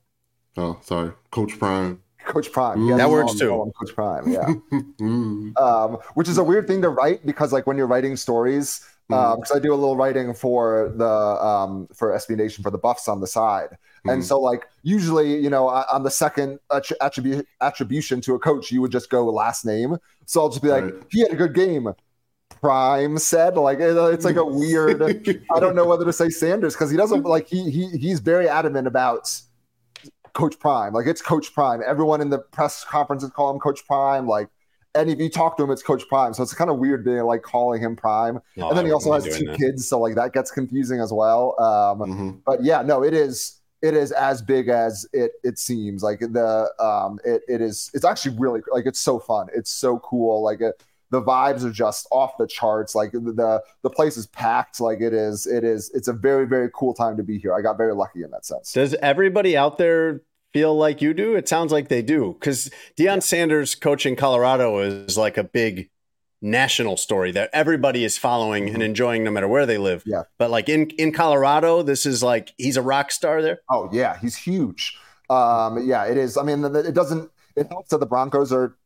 Oh, sorry, Coach Prime. Coach Prime. Yeah, That Yeah, works I'm too. Coach Prime. Yeah. <laughs> Mm. um, which is a weird thing to write because like when you're writing stories because I do a little writing for the um, for SB Nation for the Buffs on the side, and Mhm. so like usually you know on on the second attri- attribu- attribution to a coach you would just go last name. So I'll just be like, Right. he had a good game. Prime said like it- it's like a weird. <laughs> I don't know whether to say Sanders because he doesn't like he he he's very adamant about Coach Prime. Like it's Coach Prime. Everyone in the press conferences call him Coach Prime. Like and if you talk to him, it's Coach Prime. So it's kind of weird being like calling him Prime. No, and then he also has two doing kids, so like that gets confusing as well. Um, Mhm. but yeah, no, it is it is as big as it it seems. Like the um, it it is it's actually really like it's so fun. It's so cool. Like it, the vibes are just off the charts. Like the the place is packed. Like it is it is it's a very very cool time to be here. I got very lucky in that sense. Does everybody out there feel like you do? It sounds like they do because Deion Sanders coaching Colorado is like a big national story that everybody is following and enjoying no matter where they live. Yeah. But like in in Colorado, this is like he's a rock star there. Oh yeah, he's huge. Um, yeah, it is. I mean, it doesn't. It helps that the Broncos are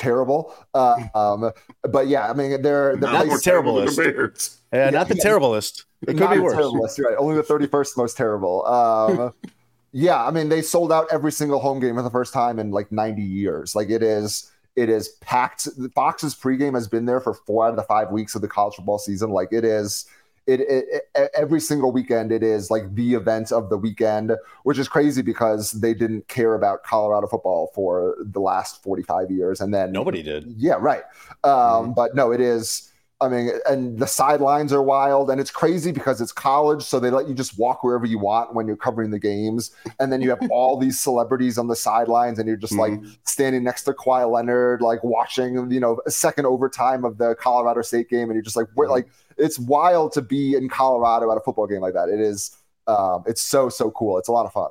terrible. Uh, um, but yeah, I mean, they're they're Not the more terrible than the Bears. Yeah, Yeah, not the yeah. terriblest. It could Not be the worse. terrible list, you're right. Only the 31st most terrible. Um, <laughs> yeah, I mean, they sold out every single home game for the first time in like 90 years. Like it is, it is packed. Fox's pregame has been there for four out of the five weeks of the college football season. Like it is, it, it, it every single weekend it is like the event of the weekend, which is crazy because they didn't care about Colorado football for the last 45 years, and then Nobody did. yeah, right. Um, mm-hmm. But no, it is. I mean, and the sidelines are wild, and it's crazy because it's college, so they let you just walk wherever you want when you're covering the games, and then you have <laughs> all these celebrities on the sidelines, and you're just like mm-hmm. standing next to Kawhi Leonard, like watching, you know, a second overtime of the Colorado State game, and you're just like, we're mm-hmm. like, it's wild to be in Colorado at a football game like that. It is, um, it's so so cool. It's a lot of fun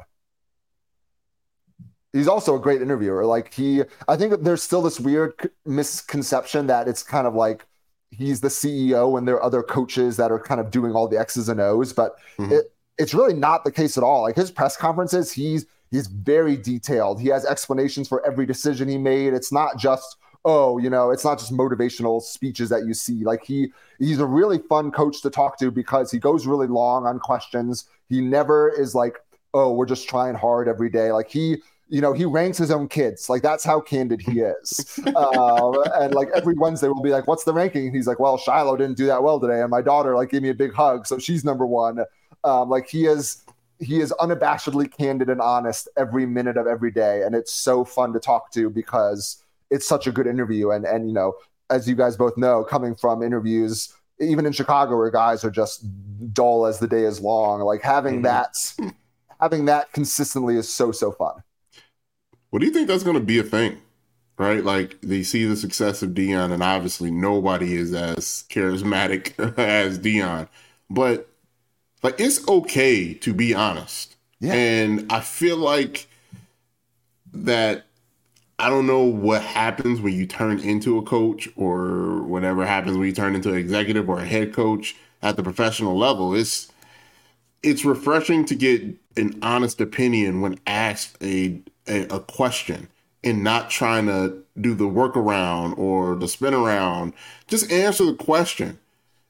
he's also a great interviewer. Like he, I think there's still this weird misconception that it's kind of like he's the CEO and there are other coaches that are kind of doing all the X's and O's, but Mhm. it, it's really not the case at all. Like his press conferences, he's he's very detailed. He has explanations for every decision he made. It's not just oh, you know, it's not just motivational speeches that you see. Like he he's a really fun coach to talk to because he goes really long on questions. He never is like, oh, we're just trying hard every day. Like he you know, he ranks his own kids. Like that's how candid he is. <laughs> um, and like every Wednesday we'll be like, "What's the ranking?" And he's like, "Well, Shilo didn't do that well today, and my daughter like gave me a big hug, so she's number one." Um, like he is, he is unabashedly candid and honest every minute of every day, and it's so fun to talk to because it's such a good interview. And and you know, as you guys both know, coming from interviews even in Chicago where guys are just dull as the day is long, like having Mhm. that, having that consistently is so so fun. What do you think that's going to be a thing? Right? Like they see the success of Deion, and obviously nobody is as charismatic <laughs> as Deion, but like it's okay to be honest. Yeah. And I feel like that I don't know what happens when you turn into a coach or whatever happens when you turn into an executive or a head coach at the professional level. It's it's refreshing to get an honest opinion when asked a a, a question and not trying to do the workaround or the spin around. Just answer the question.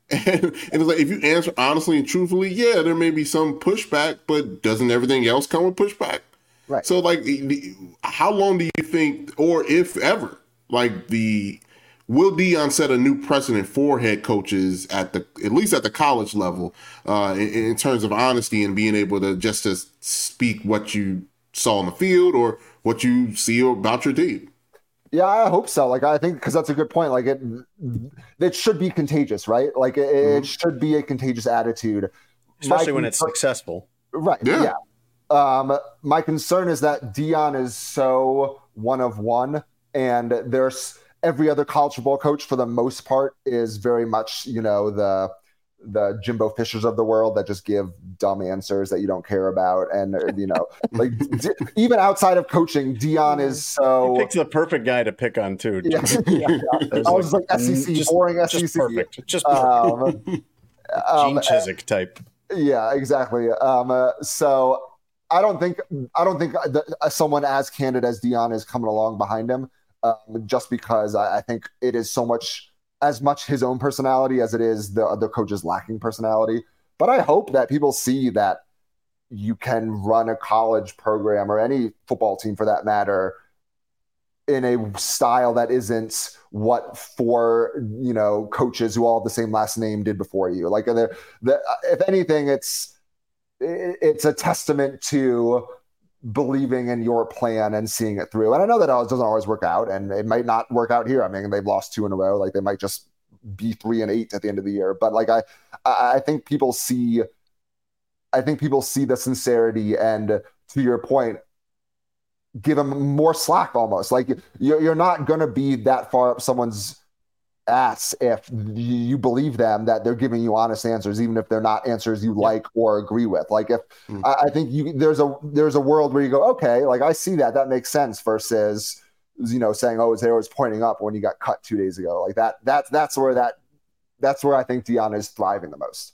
And, <laughs> and it's like if you answer honestly and truthfully, yeah, there may be some pushback, but doesn't everything else come with pushback? Right. So, like, the- the- how long do you think, or if ever, like the will Deion set a new precedent for head coaches at the at least at the college level, uh, in, in terms of honesty and being able to just to speak what you saw on the field or what you see about your team? Yeah, I hope so. Like, I think because that's a good point. Like, it it should be contagious, right? Like, it, it should be a contagious attitude, Especially My when it's concern- successful. right? Yeah. Yeah. Um, my concern is that Deion is so one of one, and there's every other college football coach for the most part is very much, you know, the the Jimbo Fishers of the world that just give dumb answers that you don't care about, and you know, <laughs> like d- even outside of coaching, Deion is so. picked the perfect guy to pick on too. Yeah, <laughs> yeah, yeah. I was like mm, SEC, just- boring Just SEC. perfect. Just perfect. Um, <laughs> um, Gene Chizik type. yeah, exactly. Um, uh, so I don't think I don't think uh, someone as candid as Deion is coming along behind him, um, just because I, I think it is so much as much his own personality as it is the other coaches lacking personality. But I hope that people see that you can run a college program or any football team for that matter in a style that isn't what four you know coaches who all have the same last name did before you like the, if anything it's it- it's a testament to believing in your plan and seeing it through. And I know that doesn't always work out, and it might not work out here. I mean, they've lost two in a row. Like they might just be three and eight at the end of the year. But like I, I think people see, I think people see the sincerity and to your point, give them more slack almost. Like you're, you're not going to be that far up someone's ass if you believe them that they're giving you honest answers, even if they're not answers you like or agree with. Like if mm. I, I, think you there's a there's a world where you go, okay, like I see that that makes sense versus you know saying, oh, there was pointing up when you got cut two days ago. Like that that's that's where that that's where I think Deion is thriving the most.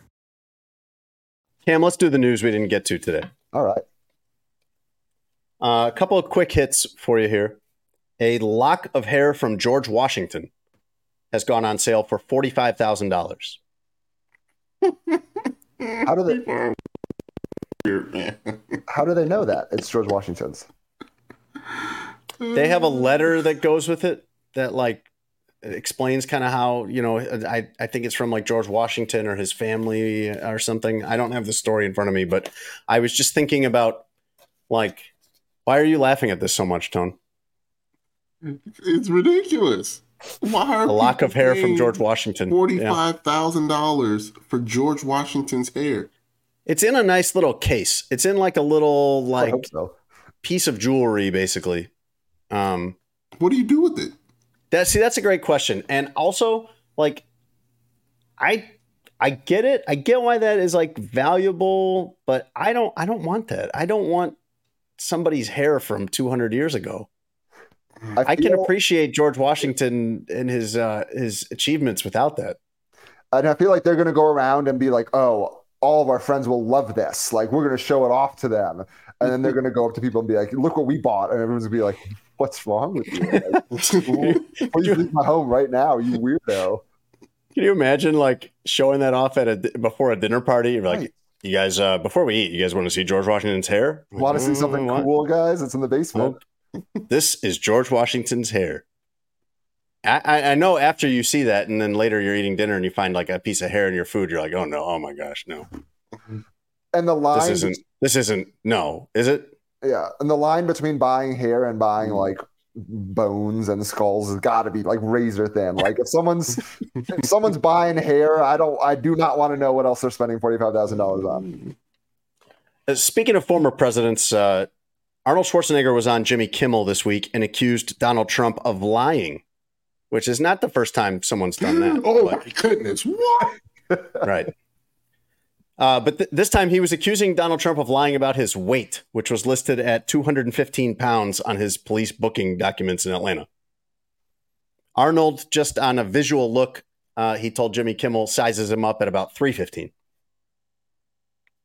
Cam, let's do the news we didn't get to today. All right. Uh, a couple of quick hits for you here. A lock of hair from George Washington has gone on sale for forty-five thousand dollars. <laughs> How do they? How do they know that it's George Washington's? They have a letter that goes with it that like explains kind of how you know I, I think it's from like george washington or his family or something. I don't have the story in front of me but i was just thinking about like why are you laughing at this so much tone? It's ridiculous. Why are a lock of hair from george washington $45000 yeah. for george washington's hair? It's in a nice little case. It's in like a little like so. piece of jewelry basically. Um what do you do with it that see, that's a great question, and also like, I I get it. I get why that is like valuable, but I don't I don't want that. I don't want somebody's hair from 200 years ago. I, I can appreciate George Washington and his uh, his achievements without that. And I feel like they're going to go around and be like, "Oh, all of our friends will love this. Like, we're going to show it off to them." And then they're <laughs> going to go up to people and be like, "Look what we bought," and everyone's going to be like, what's wrong with you? Like, <laughs> please leave my home right now, you weirdo. Can you imagine like showing that off at a before a dinner party? You're like, right. you guys, uh, before we eat, you guys want to see George Washington's hair? Want to see something what? cool, guys? It's in the basement. <laughs> this is George Washington's hair. I, I know after you see that, and then later you're eating dinner and you find like a piece of hair in your food, you're like, oh no, oh my gosh, no, And the line this isn't, this isn't, no, is it? Yeah, and the line between buying hair and buying Mm. like bones and skulls has got to be like razor thin. Like if someone's if someone's buying hair, I don't, I do not want to know what else they're spending forty five thousand dollars on. Uh, Speaking of former presidents, uh, Arnold Schwarzenegger was on Jimmy Kimmel this week and accused Donald Trump of lying, which is not the first time someone's done that. <gasps> oh but- my goodness! What? <laughs> right. Uh, but th- this time he was accusing Donald Trump of lying about his weight, which was listed at 215 pounds on his police booking documents in Atlanta. Arnold, just on a visual look, uh, he told Jimmy Kimmel sizes him up at about 315.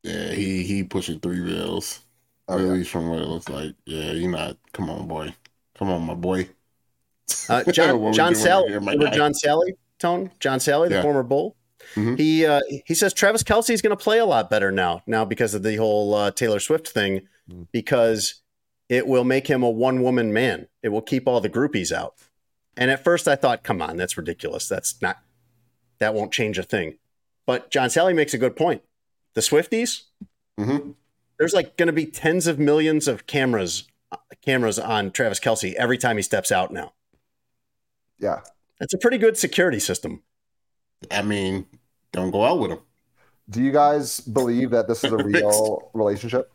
Yeah, he he pushing three reels. At least from what it looks like. Yeah, you're not. Come on, boy. Come on, my boy. Uh, <laughs> John, John Salley, remember? John Salley, Tone? John Salley, the Yeah. former Bull. Mhm. He uh, he says Travis Kelce is going to play a lot better now, now because of the whole uh, Taylor Swift thing, because it will make him a one woman man. It will keep all the groupies out. And at first, I thought, come on, that's ridiculous. That's not that won't change a thing. But John Salley makes a good point. The Swifties, Mhm. there's like going to be tens of millions of cameras cameras on Travis Kelce every time he steps out now. Yeah, it's a pretty good security system. I mean, don't go out with them. do you guys believe that this is a <laughs> real relationship?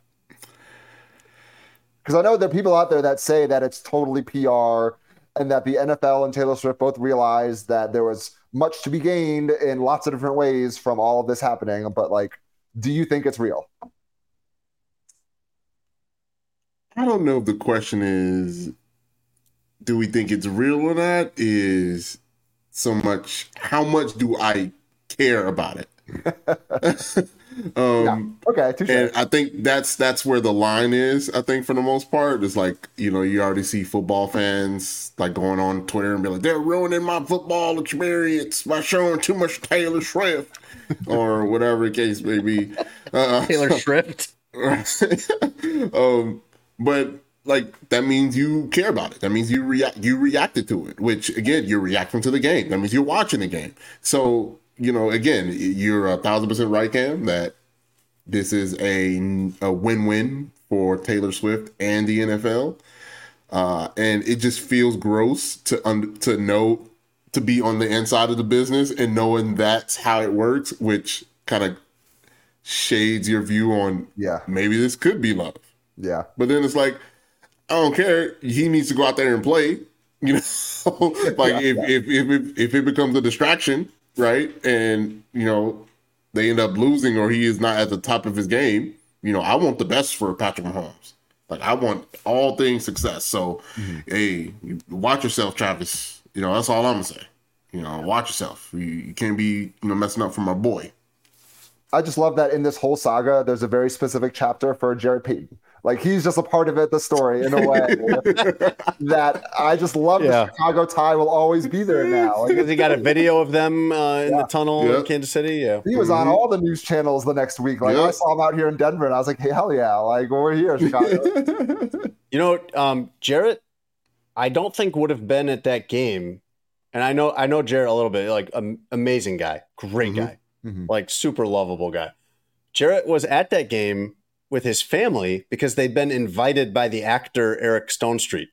Because I know there are people out there that say that it's totally PR and that the NFL and Taylor Swift both realized that there was much to be gained in lots of different ways from all of this happening. But like, do you think it's real? I don't know if the question is do we think it's real or not is so much how much do I care about it? <laughs> um Okay, touche. and I think that's that's where the line is, I think for the most part. It's like, you know, you already see football fans like going on Twitter and be like, they're ruining my football experience by showing too much Taylor Swift <laughs> or whatever the case may be. Uh, Taylor <laughs> Swift. um, but like that means you care about it. That means you react. You reacted to it, which again, you're reacting to the game. That means you're watching the game. So you know, again, you're a thousand percent right, Cam. That this is a a win-win for Taylor Swift and the NFL. Uh, and it just feels gross to un- to know to be on the inside of the business and knowing that's how it works, which kind of shades your view on Yeah. maybe this could be love. yeah. But then it's like, I don't care. He needs to go out there and play. You know, <laughs> like if, if if if if it becomes a distraction, right? And you know, they end up losing or he is not at the top of his game. You know, I want the best for Patrick Mahomes. Like I want all things success. So, mm-hmm. hey, watch yourself, Travis. You know, that's all I'm gonna say. You know, watch yourself. You, you can't be you know messing up for my boy. I just love that in this whole saga, there's a very specific chapter for Jarrett Payton. Like he's just a part of it, the story in a way <laughs> that I just love. Yeah. The Chicago tie will always be there now. Like, Because he got a video of them uh, in the tunnel Yeah. in Kansas City. Yeah. he was on all the news channels the next week. Like Yeah. I saw him out here in Denver, and I was like, "Hey, hell yeah! Like well, we're here, Chicago." <laughs> You know, um, Jarrett, I don't think would have been at that game. And I know, I know Jarrett a little bit. Like, um, amazing guy, great guy, Mhm. like super lovable guy. Jarrett was at that game with his family because they'd been invited by the actor Eric Stonestreet.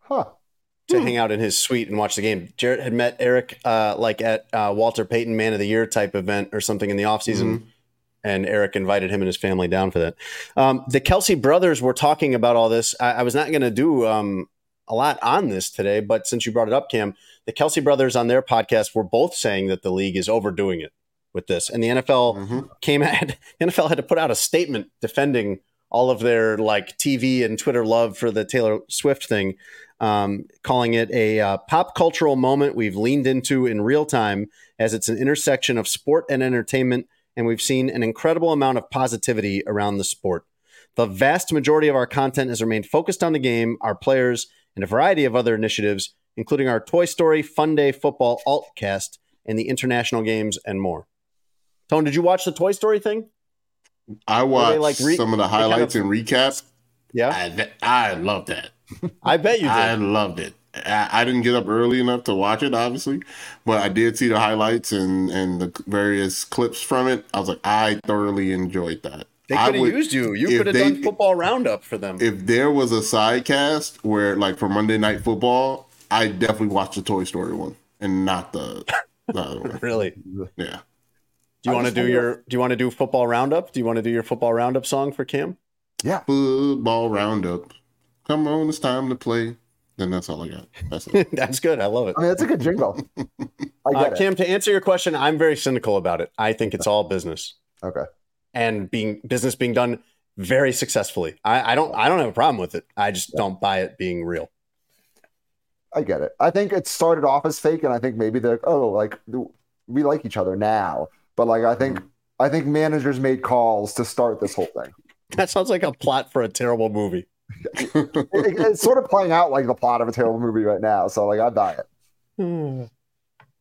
Huh? to hang out in his suite and watch the game. Jarrett had met Eric uh, like at uh, Walter Payton Man of the Year type event or something in the offseason. And Eric invited him and his family down for that. Um, the Kelce brothers were talking about all this. I, I was not going to do um, a lot on this today, but since you brought it up, Cam, the Kelce brothers on their podcast were both saying that the league is overdoing it with this. And the NFL Mhm. came at <laughs> the NFL had to put out a statement defending all of their like TV and Twitter love for the Taylor Swift thing, um, calling it a uh, pop cultural moment we've leaned into in real time as it's an intersection of sport and entertainment, and we've seen an incredible amount of positivity around the sport. The vast majority of our content has remained focused on the game, our players, and a variety of other initiatives, including our Toy Story Fun Day Football Altcast and the international games and more. Tone, did you watch the Toy Story thing? I watched like, re- some of the they kind highlights of- and recaps. Yeah, I, I love that. <laughs> I bet you did. I loved it. I, I didn't get up early enough to watch it, obviously, but I did see the highlights and and the various clips from it. I was like, I thoroughly enjoyed that. They could have used you. You could have done football roundup for them. If there was a side cast where, like, for Monday Night Football, I definitely watched the Toy Story one and not the, the other one. <laughs> really? Yeah. Do you want to do wonder your Do you want to do football roundup? Do you want to do your football roundup song for Cam? Yeah. Football roundup. Come on, it's time to play. Then that's all I got. That's it. <laughs> That's good. I love it. I mean, it's a good jingle. <laughs> I Uh, get it. Cam, to answer your question, I'm very cynical about it. I think it's all business Okay. and being business being done very successfully. I, I don't I don't have a problem with it. I just don't buy it being real. I get it. I think it started off as fake, and I think maybe they're oh, like we like each other now. But like, I think I think managers made calls to start this whole thing. <laughs> That sounds like a plot for a terrible movie. <laughs> It- it's sort of playing out like the plot of a terrible movie right now. So like, I buy it. <sighs>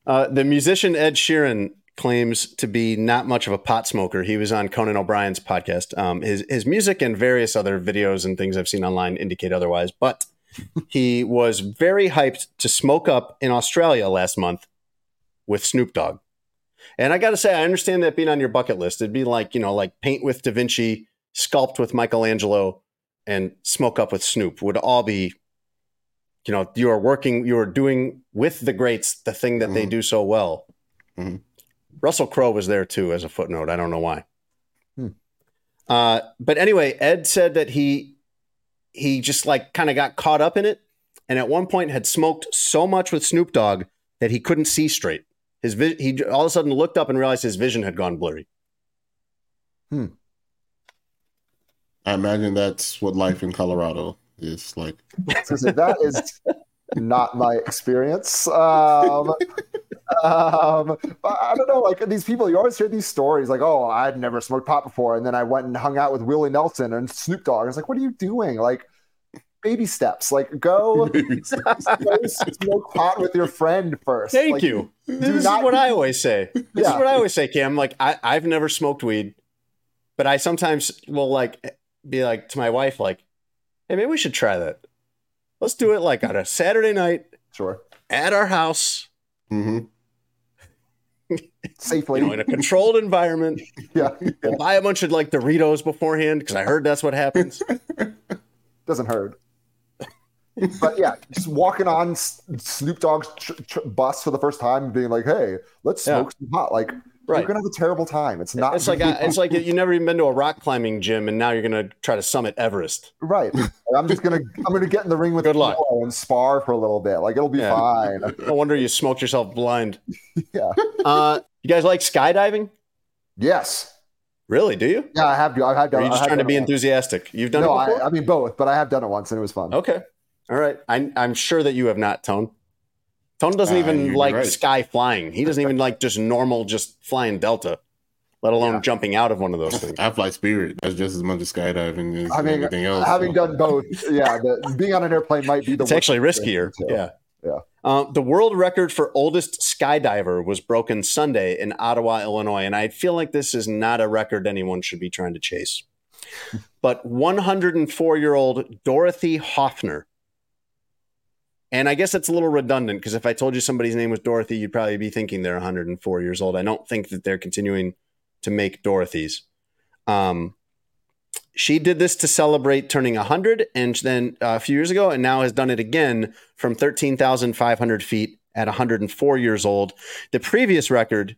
Uh, the musician Ed Sheeran claims to be not much of a pot smoker. He was on Conan O'Brien's podcast. Um, his his music and various other videos and things I've seen online indicate otherwise. But <laughs> he was very hyped to smoke up in Australia last month with Snoop Dogg. And I got to say, I understand that being on your bucket list. It'd be like you know, like paint with Da Vinci, sculpt with Michelangelo, and smoke up with Snoop would all be you know you are working you are doing with the greats the thing that they Mhm. do so well Mhm. russell crowe was there too as a footnote i don't know why Hmm. uh, but anyway ed said that he he just like kind of got caught up in it and at one point had smoked so much with snoop dogg that he couldn't see straight his vi- he all of a sudden looked up and realized his vision had gone blurry Hmm. I imagine that's what life in Colorado is like. So, <laughs> so that is not my experience. Um, um, but I don't know. Like these people, you always hear these stories, like, "Oh, I'd never smoked pot before," and then I went and hung out with Willie Nelson and Snoop Dogg. I was like, "What are you doing?" Like, baby steps. Like, <laughs> <laughs> go, smoke pot with your friend first. Thank Like, you. This is not- what I always say. This is what I always say, Cam. Like I, I've never smoked weed, but I sometimes will like be like to my wife, like, "Hey, maybe we should try that. Let's do it like on a Saturday night Sure, at our house, Mm-hmm. <laughs> safely. you know, in a controlled environment. yeah, We'll buy a bunch of like Doritos beforehand because I heard that's what happens. doesn't hurt. But yeah, just walking on Snoop Dogg's tr- tr- bus for the first time, being like, "Hey, let's Yeah. smoke some pot." Like, Right. you're gonna have a terrible time. It's not. It's like I, it's like you never even been to a rock climbing gym, and now you're gonna try to summit Everest. right. <laughs> I'm just gonna I'm gonna get in the ring with Good luck. And spar for a little bit. Like, it'll be Yeah. fine. <laughs> No wonder you smoked yourself blind. <laughs> Yeah. Uh, you guys like skydiving? Yes. Really? Do you? Yeah, I have. I have done. are you just trying to be enthusiastic? You've done No, it before? I, I mean both, but I have done it once and it was fun. Okay. All right. I, I'm sure that you have not, Tone. Tone doesn't Uh, even you're like right. sky flying. He doesn't even <laughs> like just normal, just flying Delta, let alone Yeah. jumping out of one of those things. <laughs> I fly Spirit. That's just as much as skydiving as I mean, anything else. having so. done both, yeah, the, being on an airplane might be the. It's worst actually experience, riskier. too. Yeah. Yeah. Uh, the world record for oldest skydiver was broken Sunday in Ottawa, Illinois. And I feel like this is not a record anyone should be trying to chase. <laughs> But 104 year old Dorothy Hoffner. And I guess it's a little redundant because if I told you somebody's name was Dorothy, you'd probably be thinking they're 104 years old. I don't think that they're continuing to make Dorothy's. Um, she did this to celebrate turning 100 and then uh, a few years ago and now has done it again from 13,500 feet at 104 years old. The previous record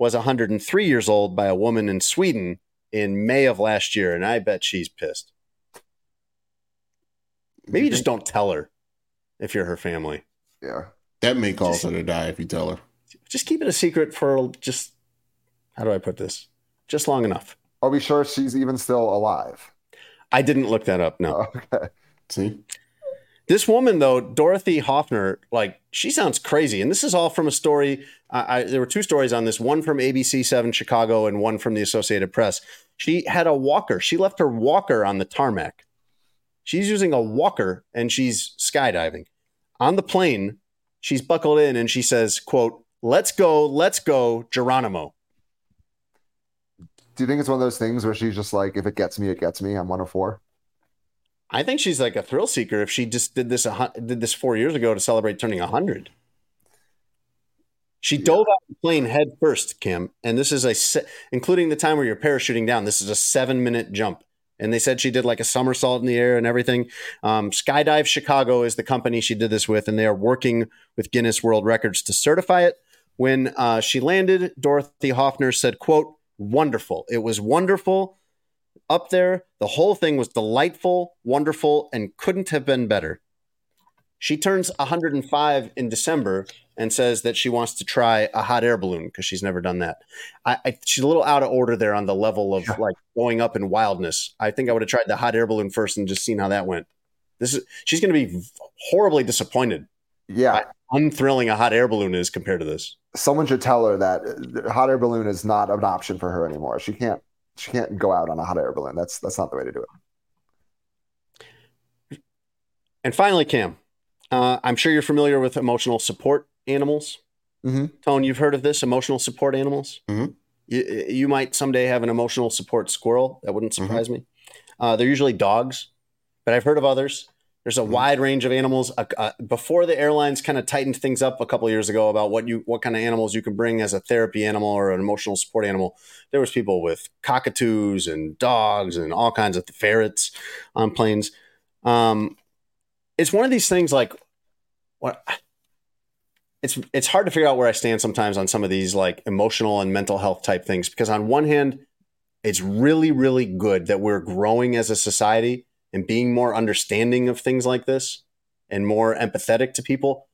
was 103 years old by a woman in Sweden in May of last year, and I bet she's pissed. Maybe just don't tell her if you're her family. Yeah. That may cause her to die if you tell her. Just keep it a secret for just, how do I put this? Just long enough. Are we sure she's even still alive? I didn't look that up, no. Oh, okay. See? This woman, though, Dorothy Hoffner, like she sounds crazy, and this is all from a story. I, I, there were two stories on this: one from ABC Seven Chicago, and one from the Associated Press. She had a walker. She left her walker on the tarmac. She's using a walker, and she's skydiving on the plane. She's buckled in, and she says, "quote Let's go, let's go, Geronimo." Do you think it's one of those things where she's just like, if it gets me, it gets me? I'm 104. I think she's like a thrill seeker. If she just did this a, did this four years ago to celebrate turning hundred, she dove out the plane head first, Cam, and this is a se- including the time where you're parachuting down. This is a seven minute jump, and they said she did like a somersault in the air and everything. Um, Skydive Chicago is the company she did this with, and they are working with Guinness World Records to certify it. When uh, she landed, Dorothy Hoffner said, "quote Wonderful. It was wonderful." up there. The whole thing was delightful, wonderful, and couldn't have been better. She turns 105 in December and says that she wants to try a hot air balloon because she's never done that. I, I, she's a little out of order there on the level of like going up in wildness. I think I would have tried the hot air balloon first and just seen how that went. This is she's going to be horribly disappointed. Yeah, unthrilling a hot air balloon is compared to this. Someone should tell her that uh, hot air balloon is not an option for her anymore. She can't she can't go out on a hot air balloon. That's that's not the way to do it. And finally, Cam, uh, I'm sure you're familiar with emotional support animals. Mm-hmm. Tone, you've heard of this emotional support animals. Mm-hmm. You, you, might someday have an emotional support squirrel. That wouldn't surprise mm-hmm. me. Uh, they're usually dogs, but I've heard of others. There's a mm-hmm. wide range of animals. Uh, uh, before the airlines kind of tightened things up a couple years ago about what you what kind of animals you can bring as a therapy animal or an emotional support animal, there was people with cockatoos and dogs and all kinds of ferrets on planes. Um, it's one of these things like what it's it's hard to figure out where I stand sometimes on some of these like emotional and mental health type things because on one hand, it's really really good that we're growing as a society and being more understanding of things like this and more empathetic to people,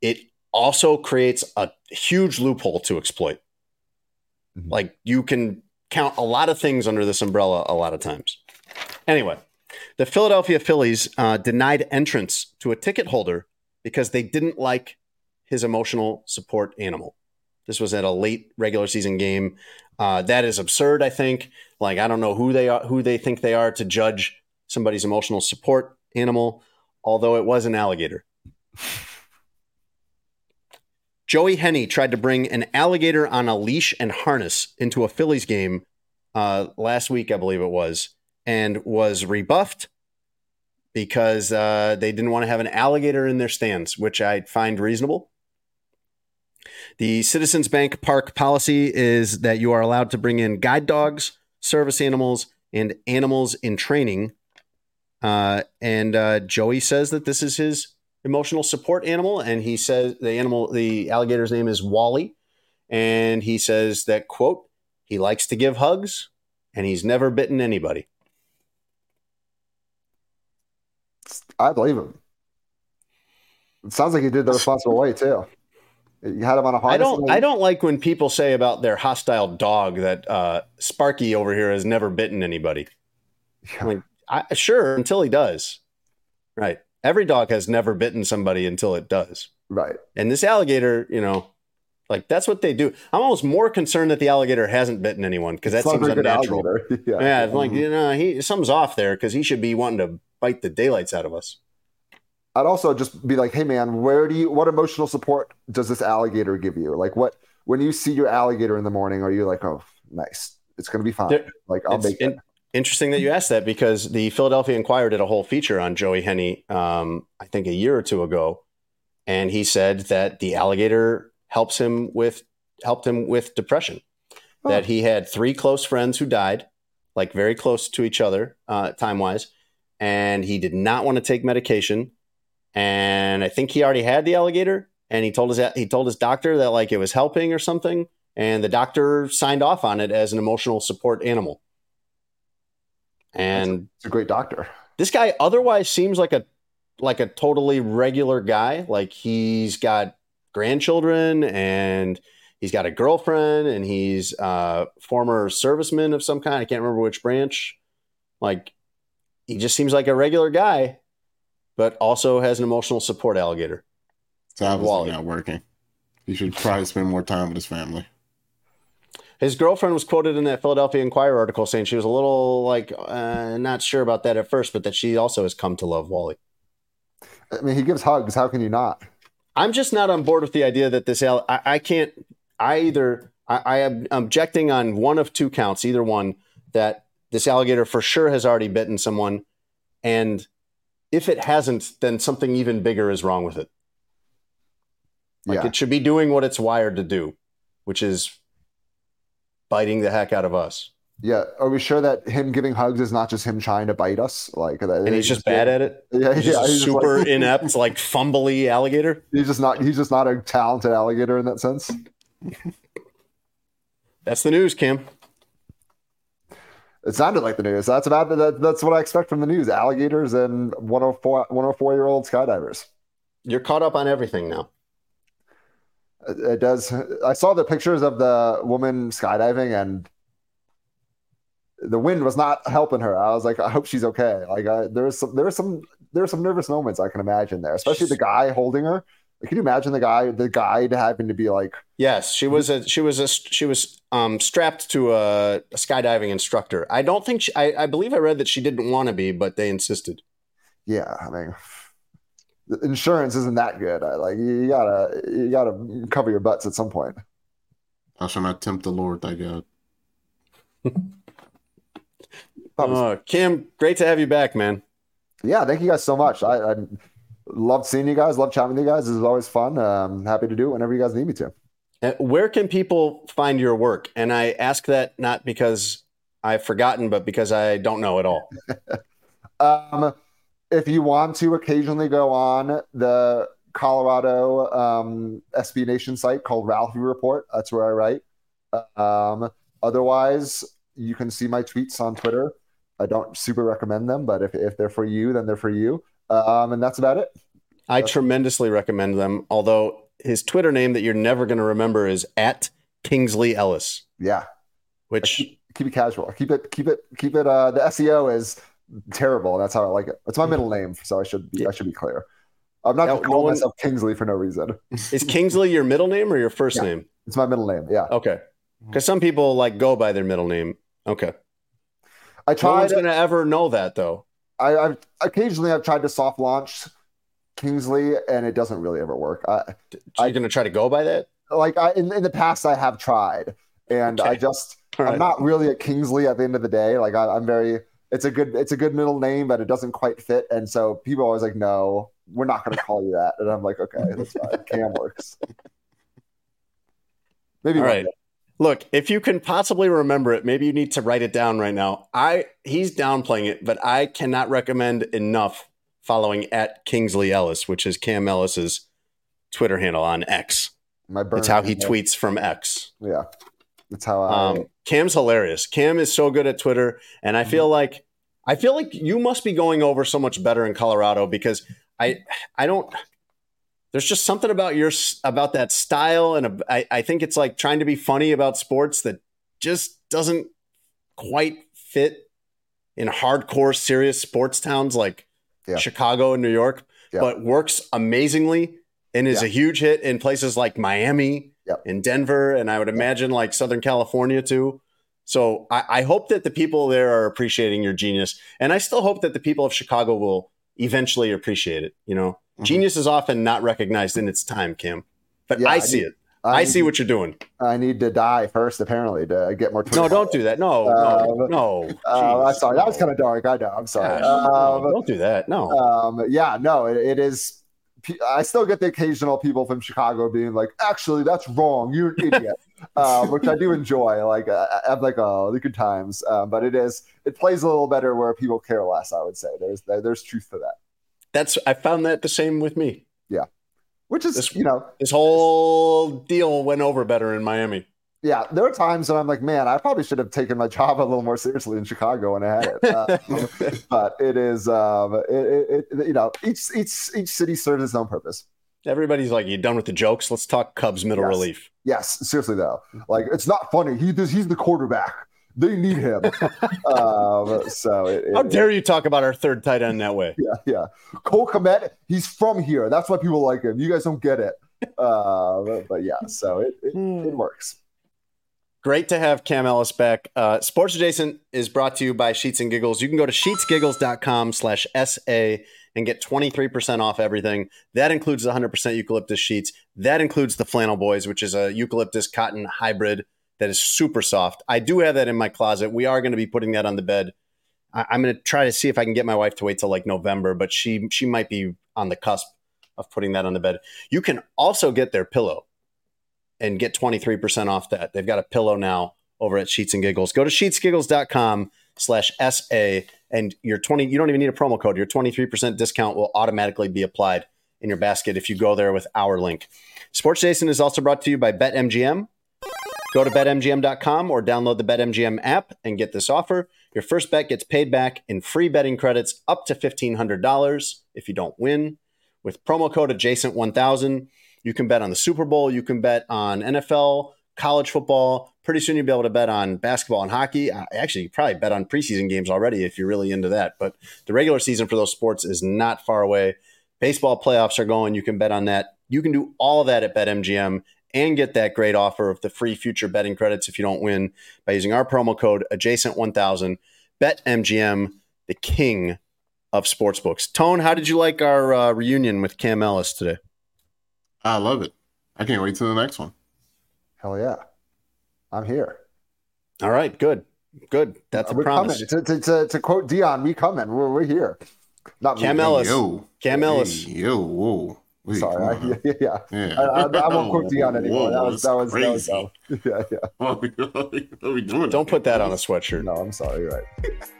it also creates a huge loophole to exploit. Mm-hmm. Like you can count a lot of things under this umbrella a lot of times. Anyway, the Philadelphia Phillies uh, denied entrance to a ticket holder because they didn't like his emotional support animal. This was at a late regular season game. Uh, that is absurd. I think. Like I don't know who they are, who they think they are to judge somebody's emotional support animal, although it was an alligator. Joey Henney tried to bring an alligator on a leash and harness into a Phillies game uh, last week, I believe it was, and was rebuffed because uh, they didn't want to have an alligator in their stands, which I find reasonable. The Citizens Bank Park policy is that you are allowed to bring in guide dogs, service animals, and animals in training uh, and uh, Joey says that this is his emotional support animal, and he says the animal, the alligator's name is Wally, and he says that quote he likes to give hugs, and he's never bitten anybody. I believe him. It sounds like he did the responsible way too. You had him on a harness. I don't. I don't like when people say about their hostile dog that uh, Sparky over here has never bitten anybody. Yeah. Like, I, sure, until he does. Right. Every dog has never bitten somebody until it does. Right. And this alligator, you know, like that's what they do. I'm almost more concerned that the alligator hasn't bitten anyone because that seems unnatural. <laughs> yeah, yeah mm-hmm. like you know, he something's off there because he should be wanting to bite the daylights out of us. I'd also just be like, hey man, where do you what emotional support does this alligator give you? Like what when you see your alligator in the morning, are you like, oh nice, it's gonna be fine. There, like I'll make it. Interesting that you asked that because the Philadelphia Inquirer did a whole feature on Joey Henney, um, I think a year or two ago, and he said that the alligator helps him with helped him with depression. Oh. That he had three close friends who died, like very close to each other, uh, time wise, and he did not want to take medication. And I think he already had the alligator, and he told his he told his doctor that like it was helping or something, and the doctor signed off on it as an emotional support animal. And it's a great doctor. This guy otherwise seems like a like a totally regular guy. Like he's got grandchildren and he's got a girlfriend and he's a former serviceman of some kind. I can't remember which branch. Like he just seems like a regular guy, but also has an emotional support alligator. It's obviously Wally. not working. He should probably spend more time with his family. His girlfriend was quoted in that Philadelphia Inquirer article saying she was a little like uh, not sure about that at first, but that she also has come to love Wally. I mean, he gives hugs. How can you not? I'm just not on board with the idea that this. I, I can't. I either I, I am objecting on one of two counts. Either one that this alligator for sure has already bitten someone, And if it hasn't, then something even bigger is wrong with it. Like yeah. it should be doing what it's wired to do, which is biting the heck out of us. Yeah, are we sure that him giving hugs is not just him trying to bite us? Like, And he's just bad at it. <laughs> Yeah, He's yeah, he's super like- <laughs> inept, like fumbly alligator. He's just not. He's just not a talented alligator in that sense. <laughs> That's the news, Cam. It sounded like the news. That's about that, That's what I expect from the news: alligators and 104 104 year old skydivers. You're caught up on everything now. It, it does. I saw the pictures of the woman skydiving, and the wind was not helping her. I was like, I hope she's okay. Like, I, there was some, there was some, there were some nervous moments I can imagine there, especially the guy holding her. Like, can you imagine the guy, the guide having to be like, Yes, she was a she was a she was um, strapped to a, a skydiving instructor. I don't think she, I, I believe I read that she didn't want to be, but they insisted. yeah, I mean, insurance isn't that good. I, like, you gotta, you gotta cover your butts at some point. I shall not tempt the Lord thy God. <laughs> That Uh, Cam, great to have you back, man. yeah, thank you guys so much. I, I loved seeing you guys. Love chatting with you guys. This is always fun. Um, happy to do it whenever you guys need me to. Where can people find your work? And I ask that not because I've forgotten, but because I don't know at all. <laughs> Um, if you want to occasionally go on the Colorado um, SB Nation site called Ralphie Report, that's where I write. Um, otherwise, you can see my tweets on Twitter. I don't super recommend them, but if, if they're for you, then they're for you. Um, and that's about it. I tremendously recommend them. Although his Twitter name that you're never going to remember is at Kingsley Ellis, Yeah, which keep it casual. Keep it, keep it, keep it. Uh, the SEO is terrible, and that's how I like it. It's my middle name, so I should be, I should be clear. I'm not No- no calling one- myself Kingsley for no reason. <laughs> is Kingsley your middle name or your first Yeah. name? It's my middle name. Yeah, Okay, because some people like go by their middle name. Okay, I try no one's going to ever know that though. I, I've occasionally I've tried to soft launch Kingsley, and it doesn't really ever work. I, So you're going to try to go by that? like I in, in the past, I have tried, and I just right. I'm not really a Kingsley at the end of the day. Like I, I'm very. It's a good it's a good middle name, but it doesn't quite fit, and so people are always like, "No, we're not going <laughs> to call you that," and I'm like, "Okay, that's fine. Cam works." <laughs> Maybe All right. day. Look, if you can possibly remember it, maybe you need to write it down right now. I he's downplaying it, but I cannot recommend enough following at Kingsley Ellis, which is Cam Ellis's Twitter handle on X. My burn. That's how he tweets from X. Yeah, that's how I. Um, Cam's hilarious. Cam is so good at Twitter, and I feel like I feel like you must be going over so much better in Colorado because I I don't. There's just something about your about that style, and I I think it's like trying to be funny about sports that just doesn't quite fit in hardcore serious sports towns like Yeah. Chicago and New York, Yeah. but works amazingly and is Yeah. a huge hit in places like Miami and Denver, and I would imagine like Southern California too. So I, I hope that the people there are appreciating your genius, and I still hope that the people of Chicago will eventually appreciate it. You know, Mhm. genius is often not recognized in its time, Cam, but Yeah, I I see it. I, see what you're doing. I need to die first, apparently, to get more. No, don't do that. No, no, Uh, no. Uh, I'm sorry. That was kind of dark. I know. I'm sorry. Gosh, no, Um, don't do that. No. um, yeah, no, it, it is. I still get the occasional people from Chicago being like, "Actually, that's wrong. You're an idiot," <laughs> um, which I do enjoy. Like, uh, I'm like, "Oh, the good times." Um, but it is. It plays a little better where people care less. I would say there's there's truth to that, That's I found that the same with me. Yeah, which is This- you know, This whole deal went over better in Miami. yeah. There are times when I'm like, "Man, I probably should have taken my job a little more seriously in Chicago when I had it." Uh, <laughs> but it is, um, it, it, it, you know, each each each city serves its own purpose. Everybody's like, "You done with the jokes? Let's talk Cubs middle Yes. relief." Yes, seriously though, like it's not funny. He does. He's the quarterback. They need him. <laughs> um, so it, it, How dare you talk about our third tight end that way? Yeah, yeah. Cole Kmet. He's from here. That's why people like him. You guys don't get it. Uh, but, but yeah, so it it, it works. Great to have Cam Ellis back. Uh, Sports Adjacent is brought to you by Sheets and Giggles. You can go to sheetsgiggles.com slash SA and get 23% off everything. That includes the 100% eucalyptus sheets. That includes the Flannel Boys, which is a eucalyptus cotton hybrid that is super soft. I do have that in my closet. We are going to be putting that on the bed I, I'm going to try to see if I can get my wife to wait till like November, but she she might be on the cusp of putting that on the bed. You can also get their pillow and get 23% off that. They've got a pillow now over at Sheets and Giggles. Go to sheetsgiggles.com slash SA and your 20, you don't even need a promo code. Your 23% discount will automatically be applied in your basket if you go there with our link. Sports Jason is also brought to you by BetMGM. Go to betmgm.com or download the BetMGM app and get this offer. Your first bet gets paid back in free betting credits up to $1,500 if you don't win. With promo code adjacent1000, you can bet on the Super Bowl, you can bet on NFL, college football. Pretty soon you'll be able to bet on basketball and hockey. Actually, you probably bet on preseason games already if you're really into that. But the regular season for those sports is not far away. Baseball playoffs are going. You can bet on that. You can do all of that at BetMGM and get that great offer of the free future betting credits if you don't win by using our promo code adjacent1000. BetMGM, the king of sportsbooks. Tone, how did you like our uh, reunion with Cam Ellis today? I love it. I can't wait to the next one. Hell yeah. I'm here. All right, good. Good. That's a we're promise. coming. To, to, to, to quote Deion, we coming. We're, we're here. Not me. Cam Ellis. Yo. Cam Ellis. Hey, yo, whoa. Wait, Sorry. I, <laughs> yeah, yeah. Yeah. I, I, I won't quote Deion anymore. Whoa, that was that was, that was that's dumb. <laughs> Yeah, yeah. What we, what we doing? Don't put that on a sweatshirt. No, I'm sorry. You're right. <laughs>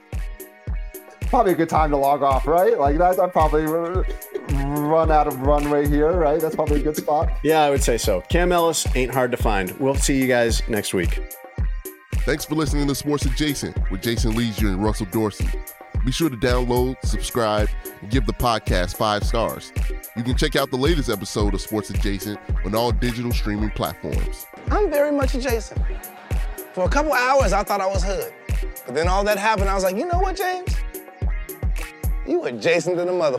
Probably a good time to log off, right? Like that. I probably run out of runway here, right? That's probably a good spot. Yeah, I would say so. Cam Ellis ain't hard to find. We'll see you guys next week. Thanks for listening to Sports Adjacent with Jason Lieser and Russell Dorsey. Be sure to download, subscribe, and give the podcast five stars. You can check out the latest episode of Sports Adjacent on all digital streaming platforms. I'm very much adjacent. For a couple hours, I thought I was hood. But then all that happened, I was like, you know what, James? You adjacent to the mother.